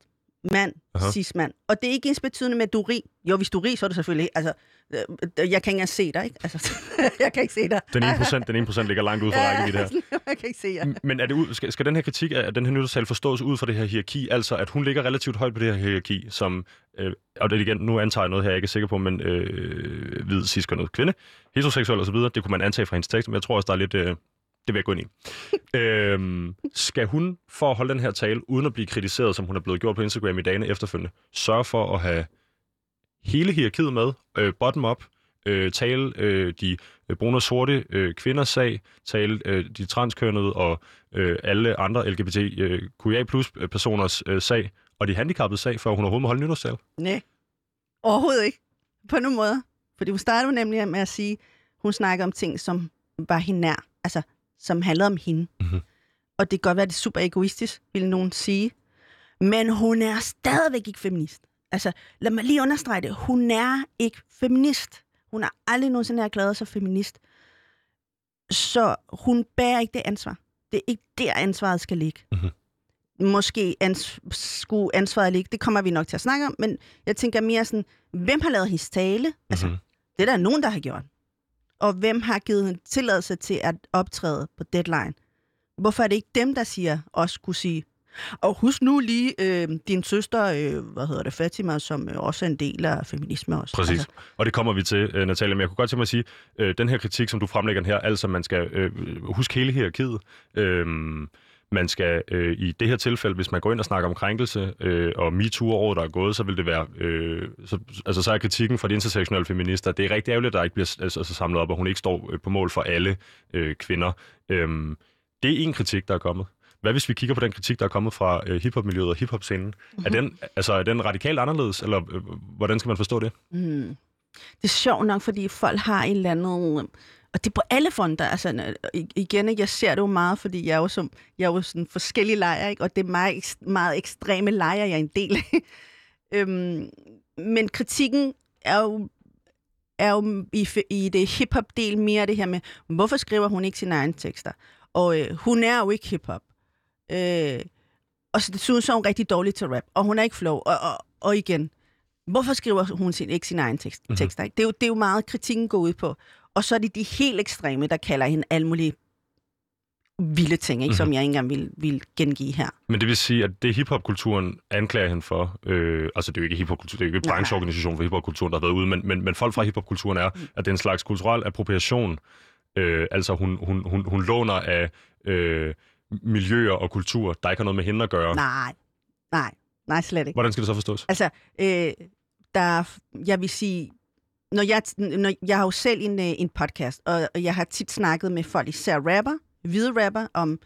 mand, Aha. cis-mand, og det er ikke ens betydende med, at du er rig. Jo, hvis du er rig, så er det selvfølgelig. Altså, øh, jeg kan ikke engang se dig, ikke? Altså, jeg kan ikke se dig. Den 1%, den 1% ligger langt ude fra rækkevidde her. jeg kan ikke se jer. Men er det ud, skal, skal den her kritik af den her nytårstale forstås ud fra det her hierarki, altså at hun ligger relativt højt på det her hierarki, som, øh, og det igen, nu antager jeg noget her, jeg ikke er sikker på, men øh, hvid, cis kvinde, heteroseksuel osv., det kunne man antage fra hendes tekst, men jeg tror også, der er lidt, øh, det vil jeg gå ind i. øhm, skal hun, for at holde den her tale, uden at blive kritiseret, som hun er blevet gjort på Instagram i dagene efterfølgende, sørge for at have hele hierarkiet med, øh, bottom up, øh, tale øh, de øh, brune og sorte øh, kvinders sag, tale øh, de transkønnede og øh, alle andre LGBTQIA plus personers øh, sag, og de handicappede sag, før hun overhovedet må holde nytårstale. Nej, overhovedet ikke. På nogen måde. Fordi hun startede nemlig med at sige, hun snakker om ting, som var hende nær. Altså, som handlede om hende. Mhm. Og det kan godt være, det er super egoistisk, vil nogen sige. Men hun er stadigvæk ikke feminist. Altså, lad mig lige understrege det. Hun er ikke feminist. Hun har aldrig nogensinde erklæret sig feminist. Så hun bærer ikke det ansvar. Det er ikke der, ansvaret skal ligge. Mhm. Måske ans- skulle ansvaret ligge. Det kommer vi nok til at snakke om. Men jeg tænker mere sådan, hvem har lavet hendes tale? Altså, Mhm. det er der nogen, der har gjort. Og hvem har givet hende tilladelse til at optræde på deadline? Hvorfor er det ikke dem, der siger, også kunne sige, og husk nu lige øh, din søster, øh, hvad hedder det, Fatima, som øh, også er en del af feminisme også. Præcis. Altså, Og det kommer vi til, øh, Natalia. Men jeg kunne godt tænke mig at sige, øh, den her kritik, som du fremlægger her, altså man skal øh, huske hele hierarkiet. Øh, man skal øh, i det her tilfælde, hvis man går ind og snakker om krænkelse øh, og MeToo-året, der er gået, så vil det være... Øh, så, altså så er kritikken fra de intersektionelle feminister, det er rigtig ærgerligt, at der ikke bliver altså, samlet op, og hun ikke står øh, på mål for alle øh, kvinder. Øh, det er en kritik, der er kommet. Hvad hvis vi kigger på den kritik, der er kommet fra øh, hiphop-miljøet og hiphop-scenen? Mm-hmm. Er, den, altså, er den radikalt anderledes, eller øh, hvordan skal man forstå det? mm. Det er sjovt nok, fordi folk har en eller anden... Og det er på alle fronter. Altså, øh, igen, ikke, jeg ser det jo meget, fordi jeg er jo, som, jeg er jo sådan forskellige lejre, ikke? og det er meget, meget ekstreme lejre, jeg er en del af. øhm, men kritikken er jo, er jo i, i det hip-hop-del mere det her med, hvorfor skriver hun ikke sine egne tekster? Og øh, hun er jo ikke hip-hop. Øh, og så desuden så er hun rigtig dårlig til rap, og hun er ikke flow. Og, og, og igen, hvorfor skriver hun sin, ikke sine egne tekst, Mhm. tekster? Ikke? Det, er jo, det er jo meget kritikken går ud på. Og så er det de helt ekstreme, der kalder hende alle mulige vilde ting, ikke? Mm-hmm. som jeg ikke engang vil, vil gengive her. Men det vil sige, at det hiphop-kulturen anklager hende for, øh, altså det er jo ikke hiphop-kultur, det er jo ikke brancheorganisation for hiphop-kulturen, der har været ude, men, men, men folk fra hiphop-kulturen er, at det er en slags kulturel appropriation. Øh, altså hun, hun, hun, hun låner af øh, miljøer og kultur, der ikke har noget med hende at gøre. Nej, nej, nej slet ikke. Hvordan skal det så forstås? Altså, øh, der, er- jeg vil sige, når jeg, når, jeg har jo selv en, øh, en podcast, og, og jeg har tit snakket med folk, især rapper, hvide rapper, om,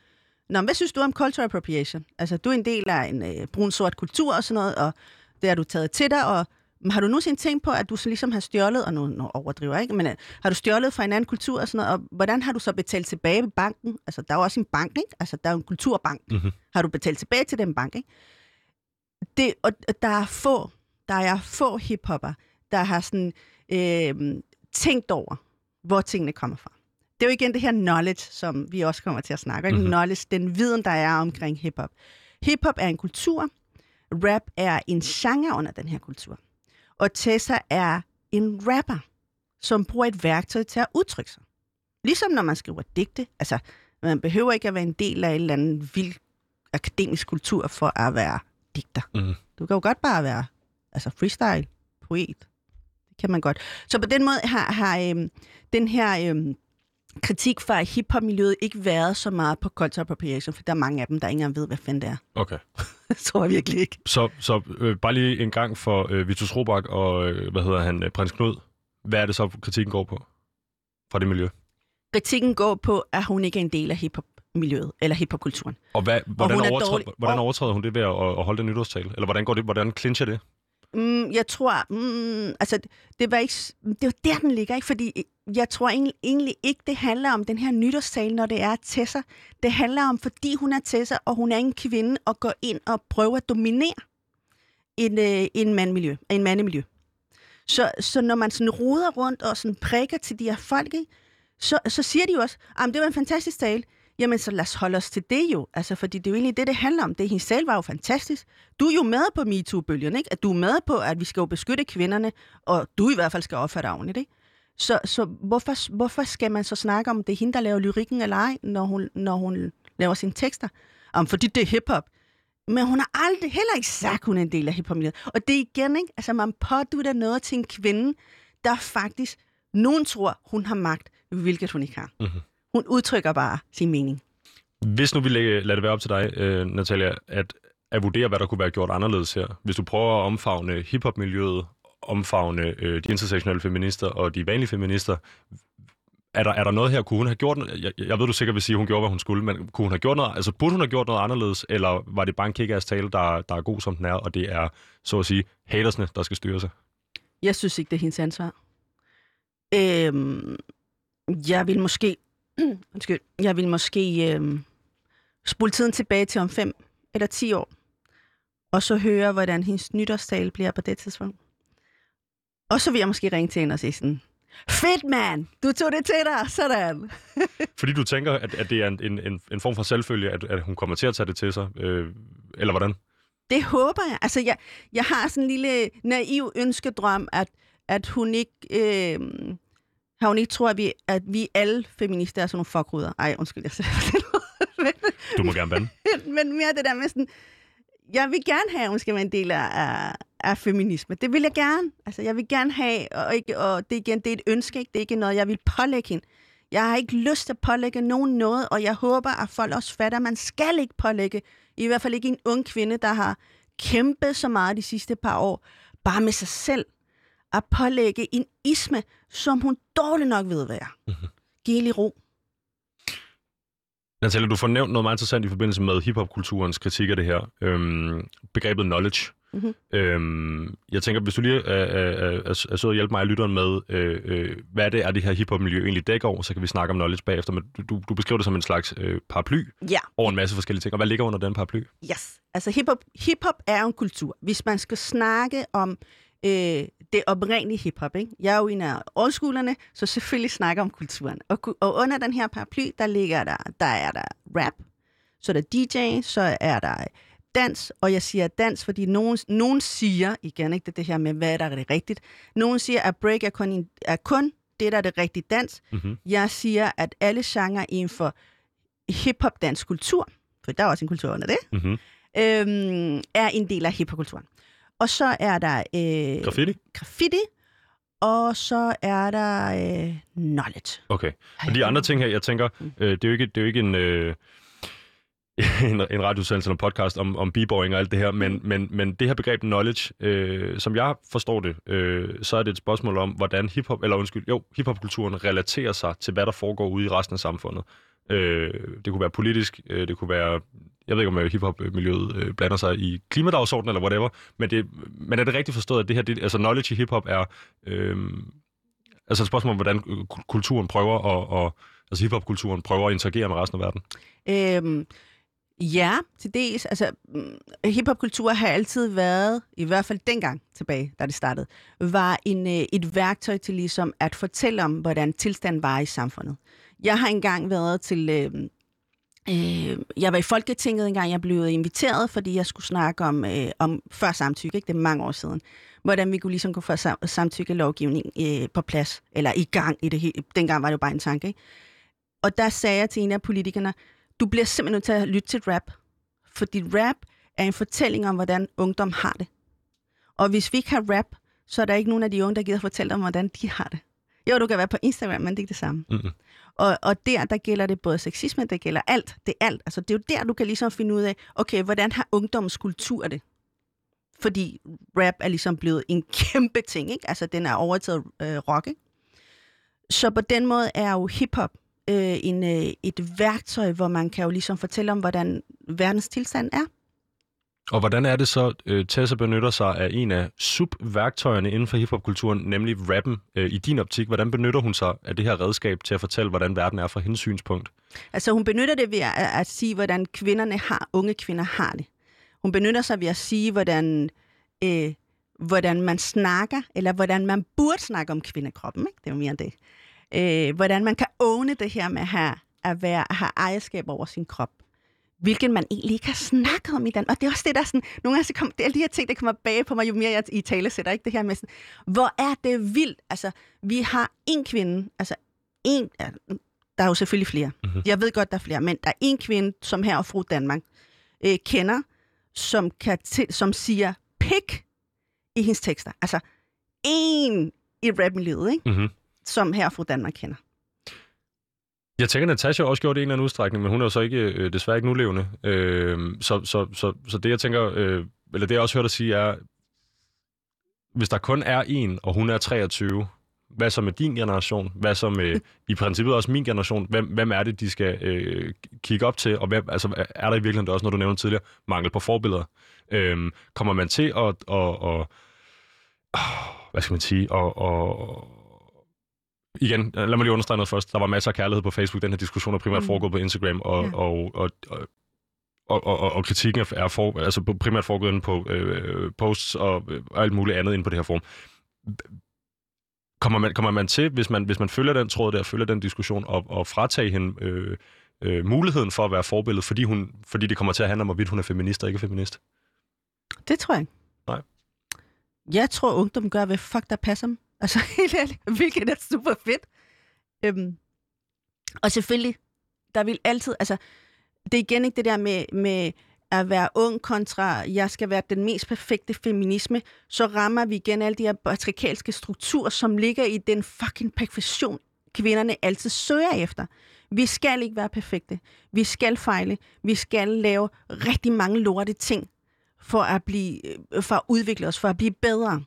Nå, hvad synes du om cultural appropriation? Altså, du er en del af en øh, brun-sort kultur og sådan noget, og det har du taget til dig, og har du nogensinde tænkt på, at du så ligesom har stjålet, og nu, nu overdriver jeg ikke, men øh, har du stjålet fra en anden kultur og sådan noget, og hvordan har du så betalt tilbage ved banken? Altså, der er jo også en bank, ikke? Altså, der er jo en kulturbank. Mhm. Har du betalt tilbage til den bank, ikke? Det, og og der er få, der er få hiphopper, der har sådan øh, tænkt over, hvor tingene kommer fra. Det er jo igen det her knowledge, som vi også kommer til at snakke om. Mhm. Mm-hmm. Knowledge, den viden, der er omkring hiphop. Hiphop er en kultur. Rap er en genre under den her kultur. Og Tessa er en rapper, som bruger et værktøj til at udtrykke sig. Ligesom når man skriver digte. Altså, man behøver ikke at være en del af en eller anden vild akademisk kultur for at være digter. Mhm. Du kan jo godt bare være altså freestyle, poet. Kan man godt. Så på den måde har, har øhm, den her øhm, kritik fra hiphop-miljøet ikke været så meget på cultural appropriation, for der er mange af dem, der ikke engang ved, hvad fanden det er. Okay. Tror jeg virkelig ikke. Så, så øh, bare lige en gang for øh, Vitus Robak og, øh, hvad hedder han, øh, prins Knud. Hvad er det så, kritikken går på fra det miljø? Kritikken går på, at hun ikke er en del af hiphop-miljøet, eller hiphop-kulturen. Og hvad, hvordan, er overtræder, dårlig. hvordan Og- overtræder hun det ved at, at holde den nytårstale? Eller hvordan går det? Hvordan clincher det? Mm, jeg tror, mm, altså, det var ikke, det var der, den ligger, ikke? Fordi øh, jeg tror egentlig, egentlig ikke, det handler om den her nytårstale, når det er Tessa. Det handler om, fordi hun er Tessa, og hun er en kvinde, og går ind og prøver at dominere en, øh, en, mandmiljø, en mandemiljø. Så, så når man sådan roder rundt og sådan prikker til de her folk, ikke, så, så siger de jo også, at det var en fantastisk tale. Jamen, så lad os holde os til det jo. Altså, fordi det er jo egentlig det, det handler om. Det hendes selv var jo fantastisk. Du er jo med på MeToo-bølgen, ikke? At du er med på, at vi skal jo beskytte kvinderne, og du i hvert fald skal opføre dig ordentligt, ikke? Så, så hvorfor, hvorfor skal man så snakke om, det er hende, der laver lyrikken eller ej, når hun, når hun laver sine tekster? Om, fordi det er hiphop. Men hun har aldrig heller ikke sagt, hun er en del af hiphop-miljøet. Og det er igen, ikke? Altså, man pådutter noget til en kvinde, der faktisk, nogen tror, hun har magt, hvilket hun ikke har. Mm-hmm. Hun udtrykker bare sin mening. Hvis nu vi lader det være op til dig, uh, Natalia, at, at vurdere, hvad der kunne være gjort anderledes her. Hvis du prøver at omfavne hiphop-miljøet, omfavne uh, de intersektionelle feminister og de vanlige feminister, er der, er der noget her, kunne hun have gjort noget? Jeg, jeg ved, du sikkert vil sige, at hun gjorde, hvad hun skulle, men kunne hun have gjort noget, altså burde hun have gjort noget anderledes, eller var det bare en kick tale, der, der er god, som den er, og det er, så at sige, hatersne, der skal styre sig? Jeg synes ikke, det er hendes ansvar. Øhm, jeg vil måske, undskyld, jeg vil måske øhm, spole tiden tilbage til om fem eller ti år, og så høre, hvordan hendes nytårstale bliver på det tidspunkt. Og så vil jeg måske ringe til hende og sige sådan, Fedt, mand! Du tog det til dig, sådan. Fordi du tænker, at, at det er en, en, en form for selvfølge, at, at hun kommer til at tage det til sig, øh, eller hvordan? Det håber jeg. Altså, jeg, jeg har sådan en lille naiv ønskedrøm, at, at hun ikke... Øh, har hun ikke tror, at vi, at vi alle feminister er sådan nogle fuckruder. Ej, undskyld, jeg siger det. du må gerne bande. Men mere det der med sådan... Jeg vil gerne have, at hun skal være en del af, af feminisme. Det vil jeg gerne. Altså, jeg vil gerne have, og, ikke, og det, igen, det er et ønske, ikke? det er ikke noget, jeg vil pålægge hende. Jeg har ikke lyst til at pålægge nogen noget, og jeg håber, at folk også fatter, at man skal ikke pålægge, i hvert fald ikke en ung kvinde, der har kæmpet så meget de sidste par år, bare med sig selv, at pålægge en isme, som hun dårligt nok ved, hvad er. Mm-hmm. Giv lige ro. Natalia, du får nævnt noget meget interessant i forbindelse med hiphopkulturens kritik af det her. Øhm, begrebet knowledge. Mm-hmm. Øhm, jeg tænker, hvis du lige er, er, er, er sød og hjælpe mig og lytteren med, øh, øh, hvad det er, det her hiphop-miljø egentlig dækker over, så kan vi snakke om knowledge bagefter. Men du, du beskriver det som en slags øh, paraply ja. over en masse forskellige ting. Og hvad ligger under den paraply? Yes. Altså hiphop, hiphop er en kultur. Hvis man skal snakke om øh, det oprindelige hiphop, ikke? jeg er jo en af oldschoolerne, så selvfølgelig snakker om kulturen. Og, og under den her paraply, der ligger der, der er der rap, så er der DJ, så er der dans, og jeg siger dans, fordi nogen, nogen siger, igen ikke det, det her med, hvad der er det rigtigt, nogen siger, at break er kun, er kun det, der er det rigtige dans. Mm-hmm. Jeg siger, at alle genrer inden for hip-hop dansk kultur, for der er også en kultur under det, mm-hmm. øhm, er en del af hiphop-kulturen. Og så er der... Øh, graffiti? Graffiti, og så er der øh, knowledge. Okay. Og de andre ting her, jeg tænker, mm. øh, det, er jo ikke, det er jo ikke en... Øh, en, en radiosendelse eller podcast om, om b-boying og alt det her, men, mm. men, men det her begreb knowledge, øh, som jeg forstår det, øh, så er det et spørgsmål om, hvordan hiphop, eller undskyld, jo, hiphopkulturen relaterer sig til, hvad der foregår ude i resten af samfundet. Øh, det kunne være politisk, øh, det kunne være, jeg ved ikke om øh, hiphop-miljøet øh, blander sig i klimadagsordenen eller whatever, men, det, men er det rigtigt forstået, at det her, det, altså knowledge i hiphop er, øh, altså et spørgsmål om, hvordan kulturen prøver at, og, altså hiphop-kulturen prøver at interagere med resten af verden? Øhm, Ja, til dels. Altså, mm, hiphopkultur har altid været, i hvert fald dengang tilbage, da det startede, var en, øh, et værktøj til ligesom at fortælle om, hvordan tilstanden var i samfundet. Jeg har engang været til... Øh, øh, jeg var i Folketinget engang, jeg blev inviteret, fordi jeg skulle snakke om, øh, om før samtykke, ikke? det er mange år siden, hvordan vi kunne ligesom kunne få sam- samtykkelovgivning øh, på plads, eller i gang i det hele. Dengang var det jo bare en tanke. Ikke? Og der sagde jeg til en af politikerne, du bliver simpelthen nødt til at lytte til rap. Fordi rap er en fortælling om, hvordan ungdom har det. Og hvis vi ikke har rap, så er der ikke nogen af de unge, der gider fortælle om, hvordan de har det. Jo, du kan være på Instagram, men det er ikke det samme. Mm-hmm. Og, og der, der gælder det både sexisme, det gælder alt. Det er alt. Altså, det er jo der, du kan ligesom finde ud af, okay, hvordan har ungdommens kultur det? Fordi rap er ligesom blevet en kæmpe ting, ikke? Altså, den er overtaget øh, rock, ikke? Så på den måde er jo hiphop øh, en, øh, et værktøj, hvor man kan jo ligesom fortælle om, hvordan verdens tilstand er. Og hvordan er det så, øh, Tessa benytter sig af en af subværktøjerne inden for hiphopkulturen, nemlig rappen. Øh, I din optik, hvordan benytter hun sig af det her redskab til at fortælle, hvordan verden er fra hendes synspunkt? Altså hun benytter det ved at, at sige, hvordan kvinderne har, unge kvinder har det. Hun benytter sig ved at sige, hvordan øh, hvordan man snakker, eller hvordan man burde snakke om kvindekroppen. Ikke? Det er jo mere det. Øh, hvordan man kan åne det her med at have, at, være, at have ejerskab over sin krop. Hvilken man egentlig ikke har snakket om i den. Og det er også det, der sådan, nogle gange så kom, det er de her ting, der kommer bag på mig, jo mere jeg i tale sætter, ikke? Det her med sådan, hvor er det vildt. Altså, vi har en kvinde, altså en, der er jo selvfølgelig flere. Mm-hmm. Jeg ved godt, der er flere, men der er en kvinde, som her og fru Danmark øh, kender, som, kan t- som siger pik i hendes tekster. Altså, en i rapmiljøet, ikke? Mm-hmm som her fra Danmark kender. Jeg tænker, at Natasha også gjort det i en eller anden udstrækning, men hun er jo så ikke, øh, desværre ikke nulevende. Øh, så, så, så, så det, jeg tænker, øh, eller det, jeg også hørte dig sige, er, hvis der kun er en, og hun er 23, hvad så med din generation? Hvad så med, i princippet også min generation? Hvem, hvem er det, de skal øh, kigge op til? Og hvem, altså, er der i virkeligheden også, når du nævnte tidligere, mangel på forbilleder? Øhm, kommer man til at, og, og, at hvad skal man sige, og, og, igen, lad mig lige understrege noget først. Der var masser af kærlighed på Facebook. Den her diskussion er primært Mm. foregået på Instagram, og, Ja. og, og, og, og, og, og, kritikken er for, altså primært foregået på øh, posts og, øh, og alt muligt andet inde på det her forum. Kommer man, kommer man til, hvis man, hvis man følger den tråd der, følger den diskussion, og, og fratage hende øh, øh, muligheden for at være forbillede, fordi, hun, fordi det kommer til at handle om, hvorvidt hun er feminist og ikke feminist? Det tror jeg ikke. Nej. Jeg tror, ungdom gør, hvad fuck der passer dem. Altså, helt ærligt, hvilket er super fedt. Øhm, og selvfølgelig, der vil altid, altså, det er igen ikke det der med, med at være ung kontra, jeg skal være den mest perfekte feminisme, så rammer vi igen alle de her patriarkalske strukturer, som ligger i den fucking perfektion, kvinderne altid søger efter. Vi skal ikke være perfekte. Vi skal fejle. Vi skal lave rigtig mange lorte ting for at, blive, øh, for at udvikle os, for at blive bedre.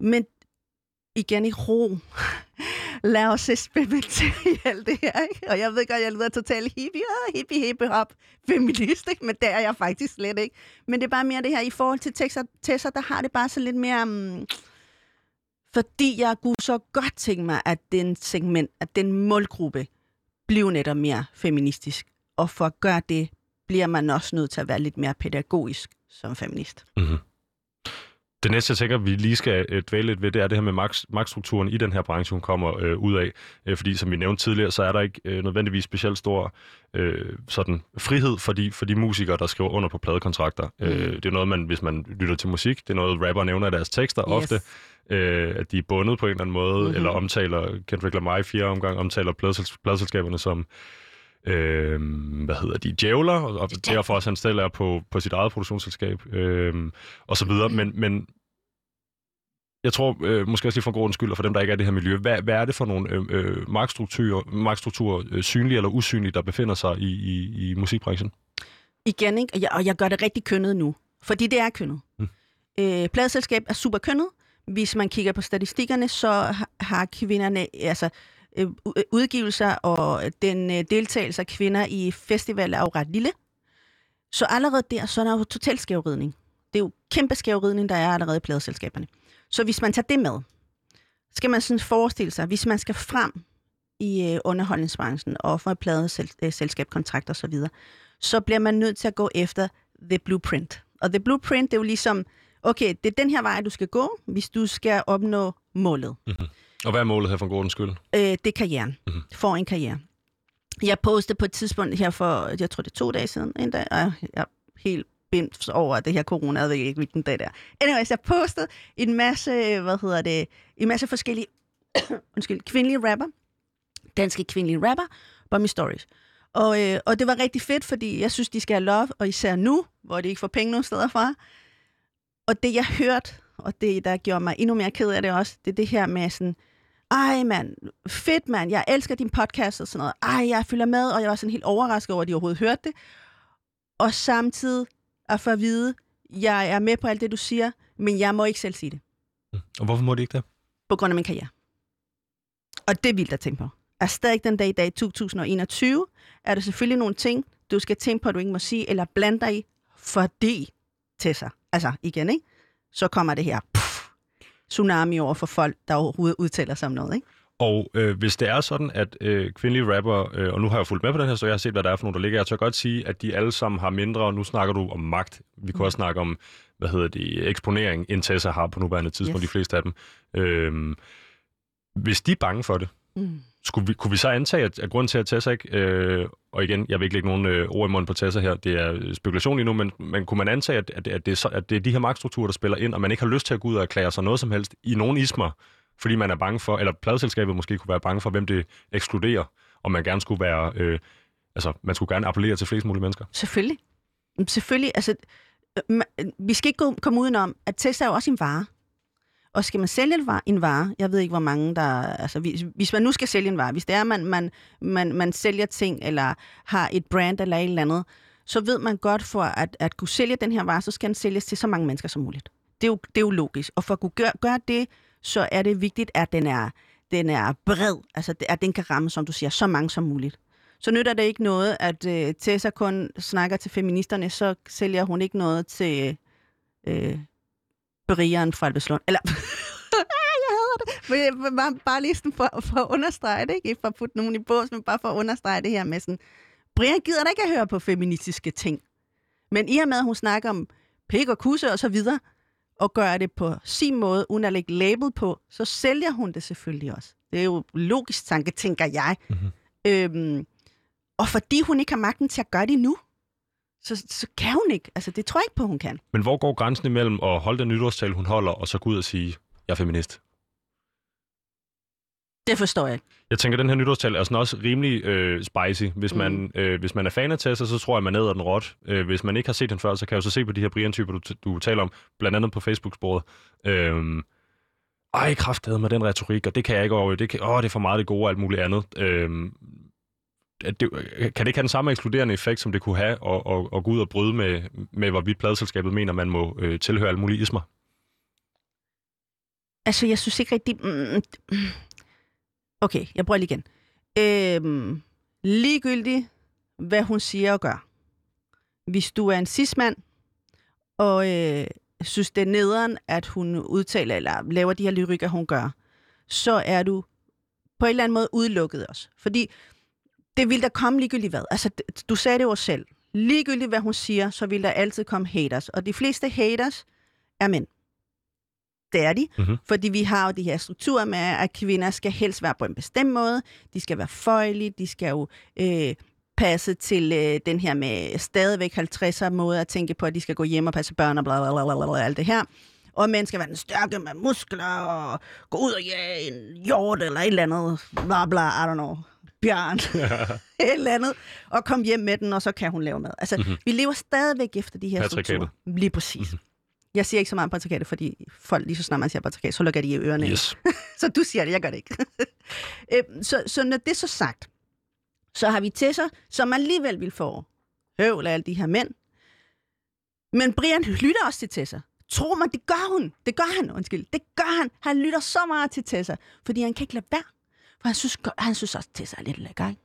Men igen i ro. Lad os eksperimentere i alt det her. Ikke? Og jeg ved godt, jeg lyder totalt hippie, hippie, hippie, hop, feminist, ikke? men det er jeg faktisk slet ikke. Men det er bare mere det her, i forhold til Tessa, Tessa der har det bare så lidt mere... Um, fordi jeg kunne så godt tænke mig, at den segment, at den målgruppe bliver netop mere feministisk. Og for at gøre det, bliver man også nødt til at være lidt mere pædagogisk som feminist. Mm-hmm. Det næste, jeg tænker, vi lige skal øh, dvæle lidt ved, det er det her med magt, magtstrukturen i den her branche, hun kommer øh, ud af. Øh, fordi, som vi nævnte tidligere, så er der ikke øh, nødvendigvis specielt stor øh, sådan frihed for de, for de musikere, der skriver under på pladekontrakter. Mm. Øh, det er noget, man, hvis man lytter til musik, det er noget, rapper nævner i deres tekster yes. ofte, øh, at de er bundet på en eller anden måde, mm-hmm. eller omtaler, Kendrick Lamar i fire omgang, omtaler pladselskaberne som øh, hvad hedder de, djævler, og, og derfor også han selv er på, på sit eget produktionsselskab, øh, og så videre. Men, men jeg tror, øh, måske også lige for en god skyld, og for dem, der ikke er det her miljø, hvad, hvad er det for nogle øh, øh, magtstrukturer, magtstrukturer øh, synlige eller usynlige, der befinder sig i, i, i musikbranchen? Igen, ikke? Og, jeg, og jeg gør det rigtig kønnet nu. Fordi det er kønnet. Mm. Øh, pladeselskab er super kønnet. Hvis man kigger på statistikkerne, så har kvinderne, altså øh, udgivelser og øh, den øh, deltagelse af kvinder i festivaler er jo ret lille. Så allerede der, så er der jo total skævridning. Det er jo kæmpe skævridning, der er allerede i pladeselskaberne. Så hvis man tager det med, skal man sådan forestille sig, hvis man skal frem i øh, underholdningsbranchen og få pladeselskabkontrakter øh, osv., så så bliver man nødt til at gå efter the blueprint. Og the blueprint, det er jo ligesom, okay, det er den her vej, du skal gå, hvis du skal opnå målet. Mhm. Og hvad er målet her for en god skyld? Øh, det er karrieren. Mhm. Mm-hmm. For en karriere. Jeg postede på et tidspunkt her for, jeg tror det er to dage siden, en dag, og jeg er helt bims over at det her corona, jeg ved ikke, hvilken dag det er. Anyways, jeg postede en masse, hvad hedder det, en masse forskellige, undskyld, kvindelige rapper, danske kvindelige rapper, på mine stories. Og, øh, og det var rigtig fedt, fordi jeg synes, de skal have love, og især nu, hvor de ikke får penge nogen steder fra. Og det, jeg hørte, og det, der gjorde mig endnu mere ked af det også, det er det her med sådan, ej mand, fedt mand, jeg elsker din podcast og sådan noget. Ej, jeg følger med, og jeg var sådan helt overrasket over, at de overhovedet hørte det. Og samtidig at få at vide, jeg er med på alt det, du siger, men jeg må ikke selv sige det, Og hvorfor må de ikke det? på grund af min karriere. Og det er vildt at tænke på. Er stadig den dag i dag, 2021, er der selvfølgelig nogle ting, du skal tænke på, at du ikke må sige, eller blande dig i, fordi til sig. Altså, igen, ikke? Så kommer det her tsunami over for folk, der overhovedet udtaler sig om noget, ikke? Og øh, hvis det er sådan, at øh, kvindelige rapper, øh, og nu har jeg fulgt med på den her, så jeg har set, hvad der er for nogle, der ligger. Jeg tør godt sige, at de alle sammen har mindre, og nu snakker du om magt. Vi kunne også snakke om hvad hedder det, eksponering, end Tessa har på nuværende tidspunkt, Yes. de fleste af dem. Øhm, hvis de er bange for det, Mm skulle vi, kunne vi så antage, at, at grunden til, at Tessa ikke, øh, og igen, jeg vil ikke lægge nogen øh, ord i munden på Tessa her, det er øh, spekulation lige nu, men, men kunne man antage, at, at, at, det er så, at det er de her magtstrukturer, der spiller ind, og man ikke har lyst til at gå ud og erklære sig noget som helst i nogen ismer, fordi man er bange for, eller pladselskabet måske kunne være bange for, hvem det ekskluderer, og man gerne skulle være, øh, altså man skulle gerne appellere til flest mulige mennesker. Selvfølgelig. Selvfølgelig. Altså, øh, vi skal ikke komme udenom, at Tesla er jo også en vare. Og skal man sælge en vare, jeg ved ikke, hvor mange der... Altså, hvis, hvis man nu skal sælge en vare, hvis det er, man, man, man, man sælger ting, eller har et brand eller et eller andet, så ved man godt, for at, at kunne sælge den her vare, så skal den sælges til så mange mennesker som muligt. Det er jo, det er jo logisk. Og for at kunne gøre, gøre det, så er det vigtigt, at den er, den er bred. Altså, at den kan ramme, som du siger, så mange som muligt så nytter det ikke noget, at øh, Tessa kun snakker til feministerne, så sælger hun ikke noget til øh, Brian fra Albeslund. Eller, jeg hader det. Men bare, bare lige sådan for, for at understrege det, ikke for at putte nogen i bås, men bare for at understrege det her med sådan, Brian gider da ikke at høre på feministiske ting. Men i og med, at hun snakker om pik og kusse og så videre, og gør det på sin måde, uden at lægge label på, så sælger hun det selvfølgelig også. Det er jo logisk tanke, tænker jeg. Mhm. Øhm, og fordi hun ikke har magten til at gøre det nu, så, så kan hun ikke. Altså, det tror jeg ikke på, hun kan. Men hvor går grænsen imellem at holde den nytårstale, hun holder, og så gå ud og sige, jeg er feminist? Det forstår jeg ikke. Jeg tænker, at den her nytårstale er sådan også rimelig øh, spicy. Hvis, Mm. man, øh, hvis man er fan af Tessa, så tror jeg, man æder den råt. Øh, hvis man ikke har set den før, så kan jeg jo så se på de her Brian-typer, du, du taler om, blandt andet på Facebook-sporet. Øhm, ej, kraftedeme med den retorik, og det kan jeg ikke over. Det, kan, åh, det er for meget det gode og alt muligt andet. Øhm, at det, øh, kan det ikke have den samme ekskluderende effekt, som det kunne have, at, at, at gå ud og bryde med, med hvorvidt pladselskabet mener, man må øh, tilhøre alle mulige ismer? Altså, jeg synes ikke rigtig... Mm, mm, mm, okay, jeg prøver lige igen. Øhm, ligegyldigt, hvad hun siger og gør. Hvis du er en cis-mand, og øh, synes, det er nederen, at hun udtaler eller laver de her lyrikker, hun gør, så er du på en eller anden måde udelukket også. Fordi det vil der komme ligegyldigt hvad. Altså, du sagde det jo selv. Ligegyldigt, hvad hun siger, så vil der altid komme haters. Og de fleste haters er mænd. Det er de. Mhm. Fordi vi har jo de her strukturer med, at kvinder skal helst være på en bestemt måde. De skal være føjelige. De skal jo øh, passe til øh, den her med stadigvæk 50'er måde at tænke på, at de skal gå hjem og passe børn og bla bla bla bla, bla alt det her. Og mænd skal være den stærke med muskler og gå ud og jage en hjort eller et eller andet. Bla bla, I don't know. Bjørn. et eller andet. Og komme hjem med den, og så kan hun lave mad. Altså, mm-hmm. vi lever stadigvæk efter de her strukturer. Lige præcis. Mm-hmm. Jeg siger ikke så meget patriarkatet, fordi folk, lige så snart man siger patriarkat, så lukker de i ørerne. Yes. Så du siger det, jeg gør det ikke. Øhm, så, så når det er så sagt, så har vi Tesser, som alligevel vil få høvl af alle de her mænd. Men Brian lytter også til Tesser. Tro mig, det gør hun. Det gør han, undskyld. Det gør han. Han lytter så meget til Tessa, fordi han kan ikke lade være. For han synes, han synes også, at Tessa er lidt lækker, ikke?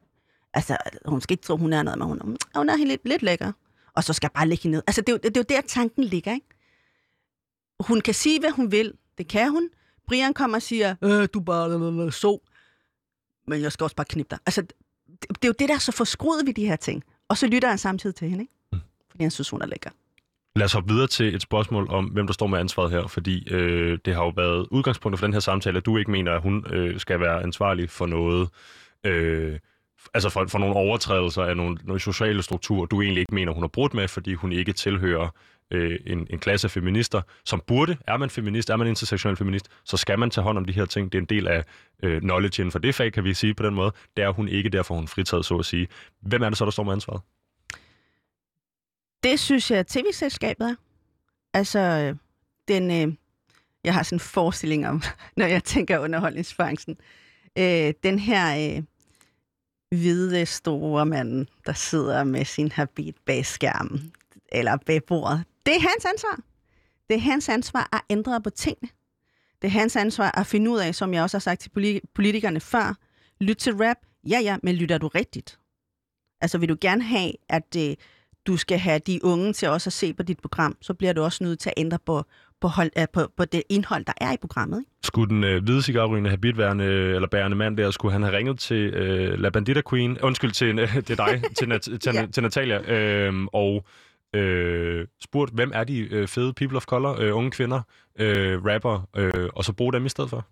Altså, hun skal ikke tro, hun er noget, men hun, er- hun er helt lidt, lidt lækker. Og så skal jeg bare lægge hende ned. Altså, det er, jo, det er jo der, tanken ligger, ikke? Hun kan sige, hvad hun vil. Det kan hun. Brian kommer og siger, øh, du bare så. Men jeg skal også bare knippe dig. Altså, det, det er jo det, der er så forskruet ved de her ting. Og så lytter han samtidig til hende, ikke? Mm. Fordi han synes, hun er lækker. Lad os hoppe videre til et spørgsmål om, hvem der står med ansvaret her, fordi øh, det har jo været udgangspunktet for den her samtale, at du ikke mener, at hun øh, skal være ansvarlig for noget, øh, altså for, for nogle overtrædelser af nogle, nogle sociale strukturer, du egentlig ikke mener, hun har brudt med, fordi hun ikke tilhører øh, en, en klasse af feminister, som burde, er man feminist, er man intersektionel feminist, så skal man tage hånd om de her ting. Det er en del af øh, knowledge inden for det fag, kan vi sige på den måde. Det er hun ikke, derfor hun fritaget, så at sige. Hvem er det så, der står med ansvaret? Det synes jeg, at tv-selskabet er. Altså, den, øh, jeg har sådan en forestilling om, når jeg tænker underholdningsbranchen. Øh, den her øh, hvide store mand, der sidder med sin habit bag skærmen, eller bag bordet. Det er hans ansvar. Det er hans ansvar at ændre på tingene. Det er hans ansvar at finde ud af, som jeg også har sagt til politikerne før, lyt til rap. Ja, ja, men lytter du rigtigt? Altså, vil du gerne have, at øh, du skal have de unge til også at se på dit program, så bliver du også nødt til at ændre på, på, hold, øh, på, på det indhold, der er i programmet. Ikke? Skulle den øh, hvide cigarrygende habitværende eller bærende mand der, skulle han have ringet til øh, La Bandita Queen, undskyld, til, øh, det er dig, til, Nat- til, Ja. til Natalia, øh, og øh, spurgt, hvem er de øh, fede people of color, øh, unge kvinder, øh, rapper, øh, og så bruge dem i stedet for?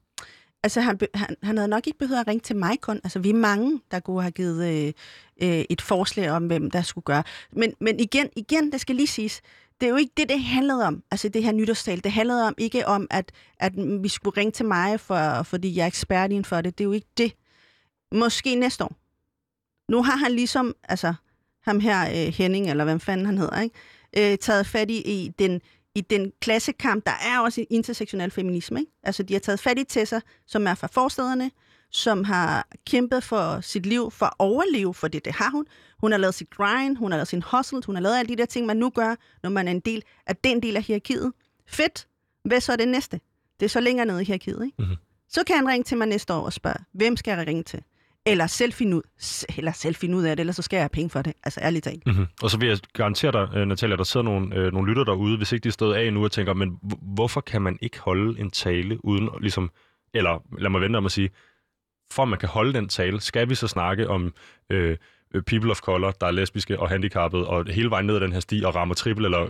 Altså, han, han, han havde nok ikke behøvet at ringe til mig kun. Altså, vi er mange, der kunne have givet øh, øh, et forslag om, hvem der skulle gøre. Men, men igen, igen, det skal lige siges, det er jo ikke det, det handlede om. Altså, det her nytårstal. Det handlede om ikke om, at, at vi skulle ringe til mig, for, fordi jeg er ekspert inden for det. Det er jo ikke det. Måske næste år. Nu har han ligesom, altså, ham her, øh, Henning, eller hvad fanden han hedder, ikke? Øh, taget fat i, i den i den klassekamp, der er også intersektionel feminisme. Ikke? Altså, de har taget fat i Tessa, som er fra forstederne, som har kæmpet for sit liv, for at overleve, for det, det har hun. Hun har lavet sit grind, hun har lavet sin hustle, hun har lavet alle de der ting, man nu gør, når man er en del af den del af hierarkiet. Fedt. Hvad så er det næste? Det er så længere nede i hierarkiet, ikke? Mhm. Så kan han ringe til mig næste år og spørge, hvem skal jeg ringe til? Eller selv finde ud, eller selv finde ud af det, eller så skal jeg have penge for det. Altså ærligt talt. Mm-hmm. Og så vil jeg garantere dig, øh, Natalia, der sidder nogle, øh, nogle lytter derude, hvis ikke de er stået af nu og tænker, men hvorfor kan man ikke holde en tale uden ligesom, eller lad mig vente om at sige, for at man kan holde den tale, skal vi så snakke om øh, øh people of color, der er lesbiske og handicappede, og hele vejen ned ad den her sti og rammer triple eller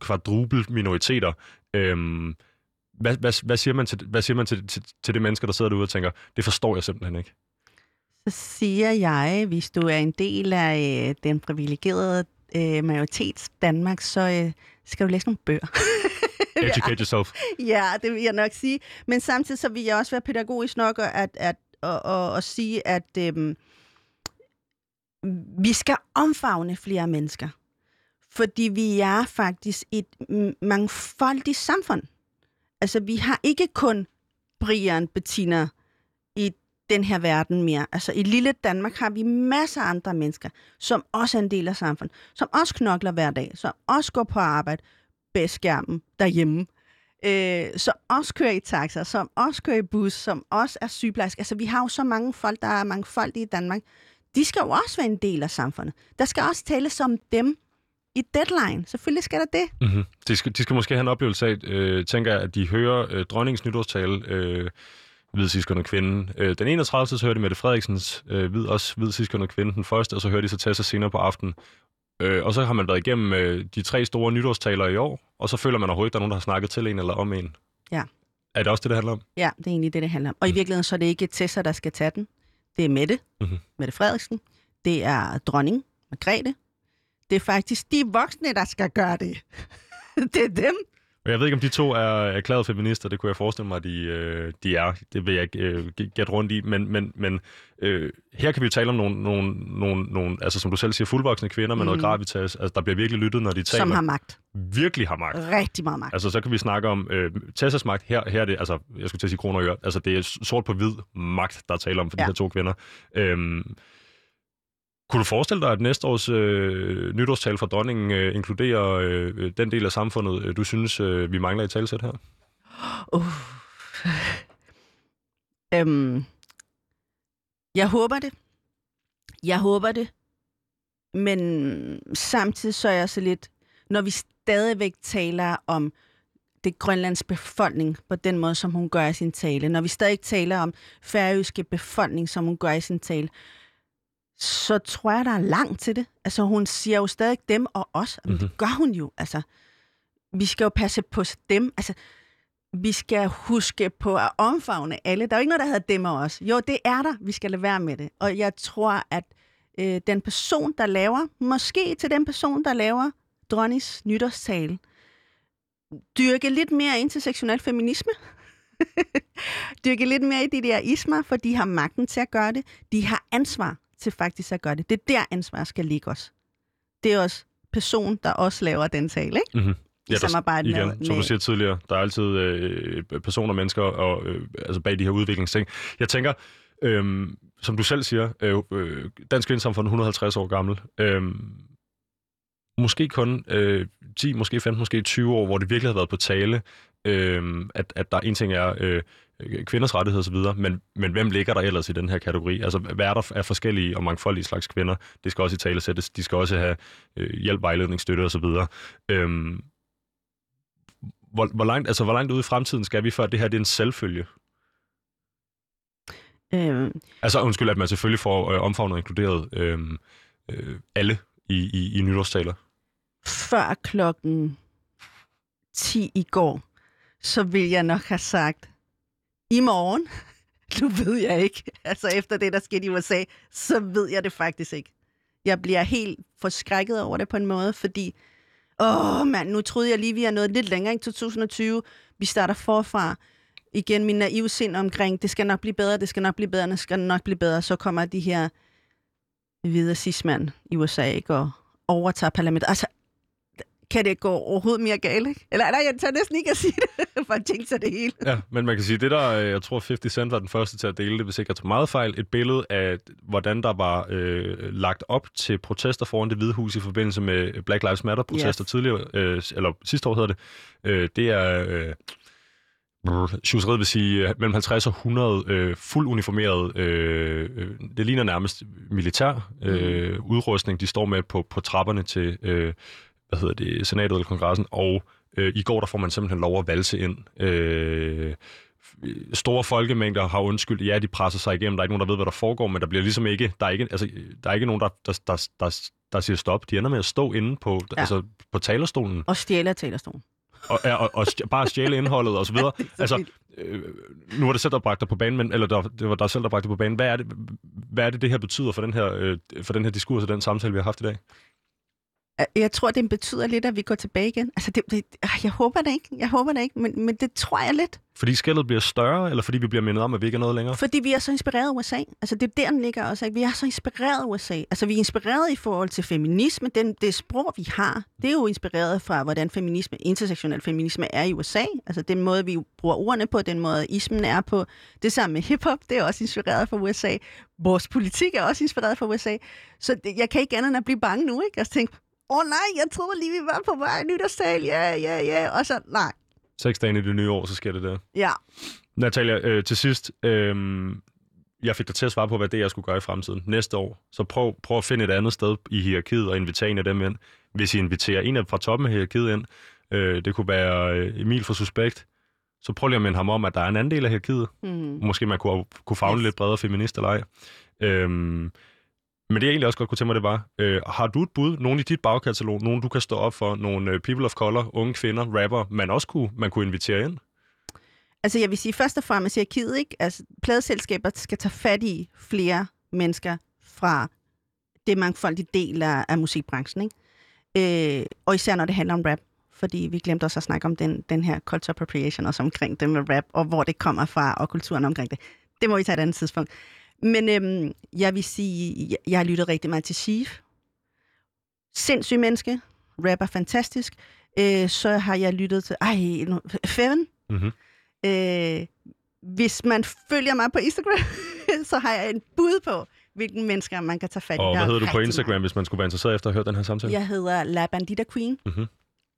kvadruple minoriteter. Øhm, hvad, hvad, hvad siger man, til, hvad siger man til, til, til de mennesker, der sidder derude og tænker, det forstår jeg simpelthen ikke? Så siger jeg, hvis du er en del af øh, den privilegerede øh, majoritets Danmark, så øh, skal du læse nogle bøger. Educate yourself. ja, det vil jeg nok sige. Men samtidig så vil jeg også være pædagogisk nok at, at, at, at, at, at sige, at øhm, vi skal omfavne flere mennesker. Fordi vi er faktisk et mangfoldigt samfund. Altså, vi har ikke kun Brian, Bettina den her verden mere. Altså, i lille Danmark har vi masser af andre mennesker, som også er en del af samfundet, som også knokler hver dag, som også går på arbejde bag skærmen derhjemme, øh, som også kører i taxa, som også kører i bus, som også er sygeplejerske. Altså, vi har jo så mange folk, der er mangfoldige i Danmark. De skal jo også være en del af samfundet. Der skal også tales om dem i deadline. Selvfølgelig skal der det. Mm-hmm. De, skal, de skal måske have en oplevelse af, øh, tænker jeg, at de hører øh, dronningens nytårstale, øh, hvidsiskerne kvinde. Øh, den 31. så hører de Mette Frederiksens, øh, hvid, også hvidsiskerne kvinde den første, og så hører de så Tessa senere på aftenen. Øh, og så har man været igennem øh, de tre store nytårstaler i år, og så føler man overhovedet, at der er nogen, der har snakket til en eller om en. Ja. Er det også det, det handler om? Ja, det er egentlig det, det handler om. Og i virkeligheden så er det ikke Tessa, der skal tage den. Det er Mette, Mhm. Mette Frederiksen. Det er dronning, Margrethe. Det er faktisk de voksne, der skal gøre det. det er dem. Og jeg ved ikke, om de to er erklærede feminister. Det kunne jeg forestille mig, de, øh, de er. Det vil jeg ikke øh, gætte rundt i. Men, men, men øh, her kan vi jo tale om nogle, nogle, nogle, nogle, altså som du selv siger, fuldvoksne kvinder med mm. noget gravitas. Altså, der bliver virkelig lyttet, når de taler. Som har magt. Virkelig har magt. Rigtig meget magt. Altså, så kan vi snakke om øh, Tessas magt. Her, her er det, altså, jeg skulle til at sige kroner og øre. Altså, det er sort på hvid magt, der er tale om for ja. De her to kvinder. Øhm, kunne du forestille dig, at næste års øh, nytårstal fra dronningen øh, inkluderer øh, den del af samfundet, øh, du synes, øh, vi mangler i talsæt her? Uh. øhm, jeg håber det. Jeg håber det. Men samtidig så er jeg så lidt, når vi stadigvæk taler om det grønlands befolkning på den måde, som hun gør i sin tale, når vi stadig taler om færøske befolkning, som hun gør i sin tale, så tror jeg, der er langt til det. Altså, hun siger jo stadig dem og os. Men Mhm. det gør hun jo. Altså, vi skal jo passe på dem. Altså, vi skal huske på at omfavne alle. Der er jo ikke noget, der hedder dem og os. Jo, det er der. Vi skal lade være med det. Og jeg tror, at øh, den person, der laver, måske til den person, der laver dronningens nytårstale, dyrke lidt mere intersektionel feminisme. dyrke lidt mere i de der ismer, for de har magten til at gøre det. De har ansvar til faktisk at gøre det. Det er der, ansvar skal ligge os. Det er også person, der også laver den tale, ikke? Mm-hmm. I samarbejde igen, med, som du siger tidligere, der er altid øh, personer, mennesker og, øh, altså bag de her udviklingsting. Jeg tænker, øh, som du selv siger, øh, øh, Dansk Kvindesamfund er 150 år gammel. Øh, måske kun øh, 10, måske 15, måske 20 år, hvor det virkelig har været på tale, øh, at, at der en ting er øh, kvinders rettigheder osv., men, men hvem ligger der ellers i den her kategori? Altså, hvad er der af forskellige og mangfoldige slags kvinder? Det skal også i tale sættes. De skal også have øh, hjælp, vejledning, støtte osv. Øh, hvor, hvor, langt, altså, hvor langt ude i fremtiden skal vi, før det her det er en selvfølge? øh, Altså, undskyld, at man selvfølgelig får øh, omfavnet og inkluderet øh, øh, alle i, i, i nytårstaler. før klokken 10 i går, så vil jeg nok have sagt, i morgen, nu ved jeg ikke, altså efter det, der skete i USA, så ved jeg det faktisk ikke. Jeg bliver helt forskrækket over det på en måde, fordi, åh mand, nu troede jeg lige, vi er nået lidt længere i 2020. Vi starter forfra. Igen, min naive sind omkring, det skal nok blive bedre, det skal nok blive bedre, det skal nok blive bedre. Så kommer de her hvide cismand i USA, ikke, og overtager parlamentet. Altså, kan det gå overhovedet mere galt, ikke? Eller nej, jeg tager næsten ikke at sige det, for at tænke sig det hele. Ja, men man kan sige, det der, øh, jeg tror 50 Cent var den første til at dele det, hvis ikke jeg tager meget fejl, et billede af, hvordan der var øh, lagt op til protester foran det hvide hus i forbindelse med Black Lives Matter-protester Yes. tidligere, øh, eller sidste år hedder det. Øh, det er... Øh, Sjuseriet vil sige øh, mellem 50 og 100 øh, fuld uniformeret, øh, øh, det ligner nærmest militær øh, udrustning, de står med på, på trapperne til, øh, hvad hedder det, senatet eller kongressen, og øh, i går der får man simpelthen lov at valse ind. Øh, store folkemængder har undskyldt, ja, de presser sig igennem, der er ikke nogen, der ved, hvad der foregår, men der bliver ligesom ikke, der er ikke, altså, der er ikke nogen, der, der, der, der, der siger stop. De ender med at stå inde på, ja. Altså, på talerstolen, Og stjæle talerstolen. og, og, og, stj- bare stjæle indholdet og så videre. så altså, øh, nu var det selv, der bragte på banen, men, eller der, det var dig selv, der bragte på banen. Hvad er det, hvad er det, det her betyder for den her, øh, for den her diskurs og den samtale, vi har haft i dag? Jeg tror, det betyder lidt, at vi går tilbage igen. Altså, det, det, ah, jeg håber det ikke. Jeg håber det ikke, men, men det tror jeg lidt. Fordi skældet bliver større, eller fordi vi bliver mindet om, at vi ikke er noget længere? Fordi vi er så inspireret af USA. Altså, det er der, den ligger også. Ikke? Vi er så inspireret af USA. Altså, vi er inspireret i forhold til feminisme. Den, det sprog, vi har, det er jo inspireret fra, hvordan feminisme, intersektionel feminisme er i USA. Altså, den måde, vi bruger ordene på, den måde, ismen er på. Det samme med hiphop, det er også inspireret fra USA. Vores politik er også inspireret fra USA. Så det, jeg kan ikke andet end at blive bange nu, ikke? Og så tænke, åh oh, nej, jeg troede lige, vi var på vej nytårstal. Ja, ja, ja. Og så, nej. Seks dage i det nye år, så sker det der. Ja. Natalia, øh, til sidst, øh, jeg fik dig til at svare på, hvad det er, jeg skulle gøre i fremtiden næste år. Så prøv, prøv at finde et andet sted i hierarkiet og invitere en af dem ind. Hvis I inviterer en af fra toppen af hierarkiet ind, øh, det kunne være øh, Emil fra Suspekt, så prøv lige at minde ham om, at der er en anden del af hierarkiet. Mm. Måske man kunne, kunne fagne Yes. lidt bredere feminist eller ej. Øhm, men det jeg egentlig også godt kunne tænke mig, det var, øh, har du et bud, nogen i dit bagkatalog, nogen du kan stå op for, nogle øh, people of color, unge kvinder, rapper, man også kunne, man kunne invitere ind? Altså, jeg vil sige først og fremmest jeg er ikke? Altså, pladeselskaber skal tage fat i flere mennesker fra det mangfoldige del af, af musikbranchen, ikke? Øh, og især når det handler om rap. Fordi vi glemte også at snakke om den, den her culture appropriation også omkring det med rap, og hvor det kommer fra, og kulturen omkring det. Det må vi tage et andet tidspunkt. Men øhm, jeg vil sige, jeg, jeg har lyttet rigtig meget til Chief. Sindssyg menneske. Rapper fantastisk. Øh, så har jeg lyttet til... Ej, Feven. Mm-hmm. Øh, hvis man følger mig på Instagram, så har jeg en bud på, hvilke mennesker man kan tage fat i. Og hvad er hedder du på Instagram, hvis man skulle være interesseret efter at hørt den her samtale? Jeg hedder La Bandita Queen.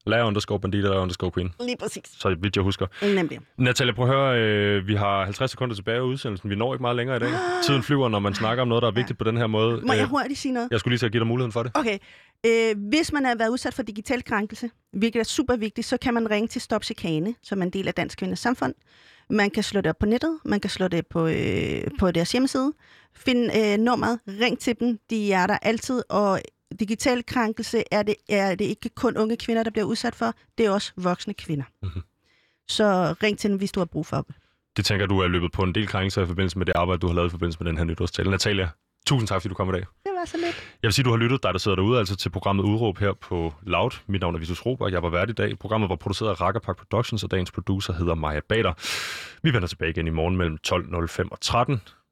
Lær underscore bandit eller underscore queen, Lige præcis. så vidt jeg husker. Nemlig. Natalia, prøv at høre, øh, vi har 50 sekunder tilbage af udsendelsen. Vi når ikke meget længere i dag. Tiden flyver, når man snakker om noget, der er vigtigt på den her måde. Må jeg Øh, hurtigt sige noget? jeg skulle lige at give dig muligheden for det. Okay. Øh, hvis man har været udsat for digital krænkelse, hvilket er super vigtigt, så kan man ringe til Stop Chikane, som er en del af Dansk Kvinders Samfund. Man kan slå det op på nettet, man kan slå det på, øh, på deres hjemmeside. Find øh, nummeret, ring til dem, de er der altid, og digital krænkelse er det, er det ikke kun unge kvinder, der bliver udsat for, det er også voksne kvinder. Mhm. Så ring til dem, hvis du har brug for det. Det tænker du er løbet på en del krænkelser i forbindelse med det arbejde, du har lavet i forbindelse med den her nytårstale. Natalia, tusind tak, fordi du kom i dag. Det var så lidt. Jeg vil sige, du har lyttet, dig der sidder derude, altså til programmet Udråb her på Loud. Mit navn er Vitus Robert, jeg var vært i dag. Programmet var produceret af Rakkerpak Productions, og dagens producer hedder Maja Bader. Vi vender tilbage igen i morgen mellem 12.05 og 13.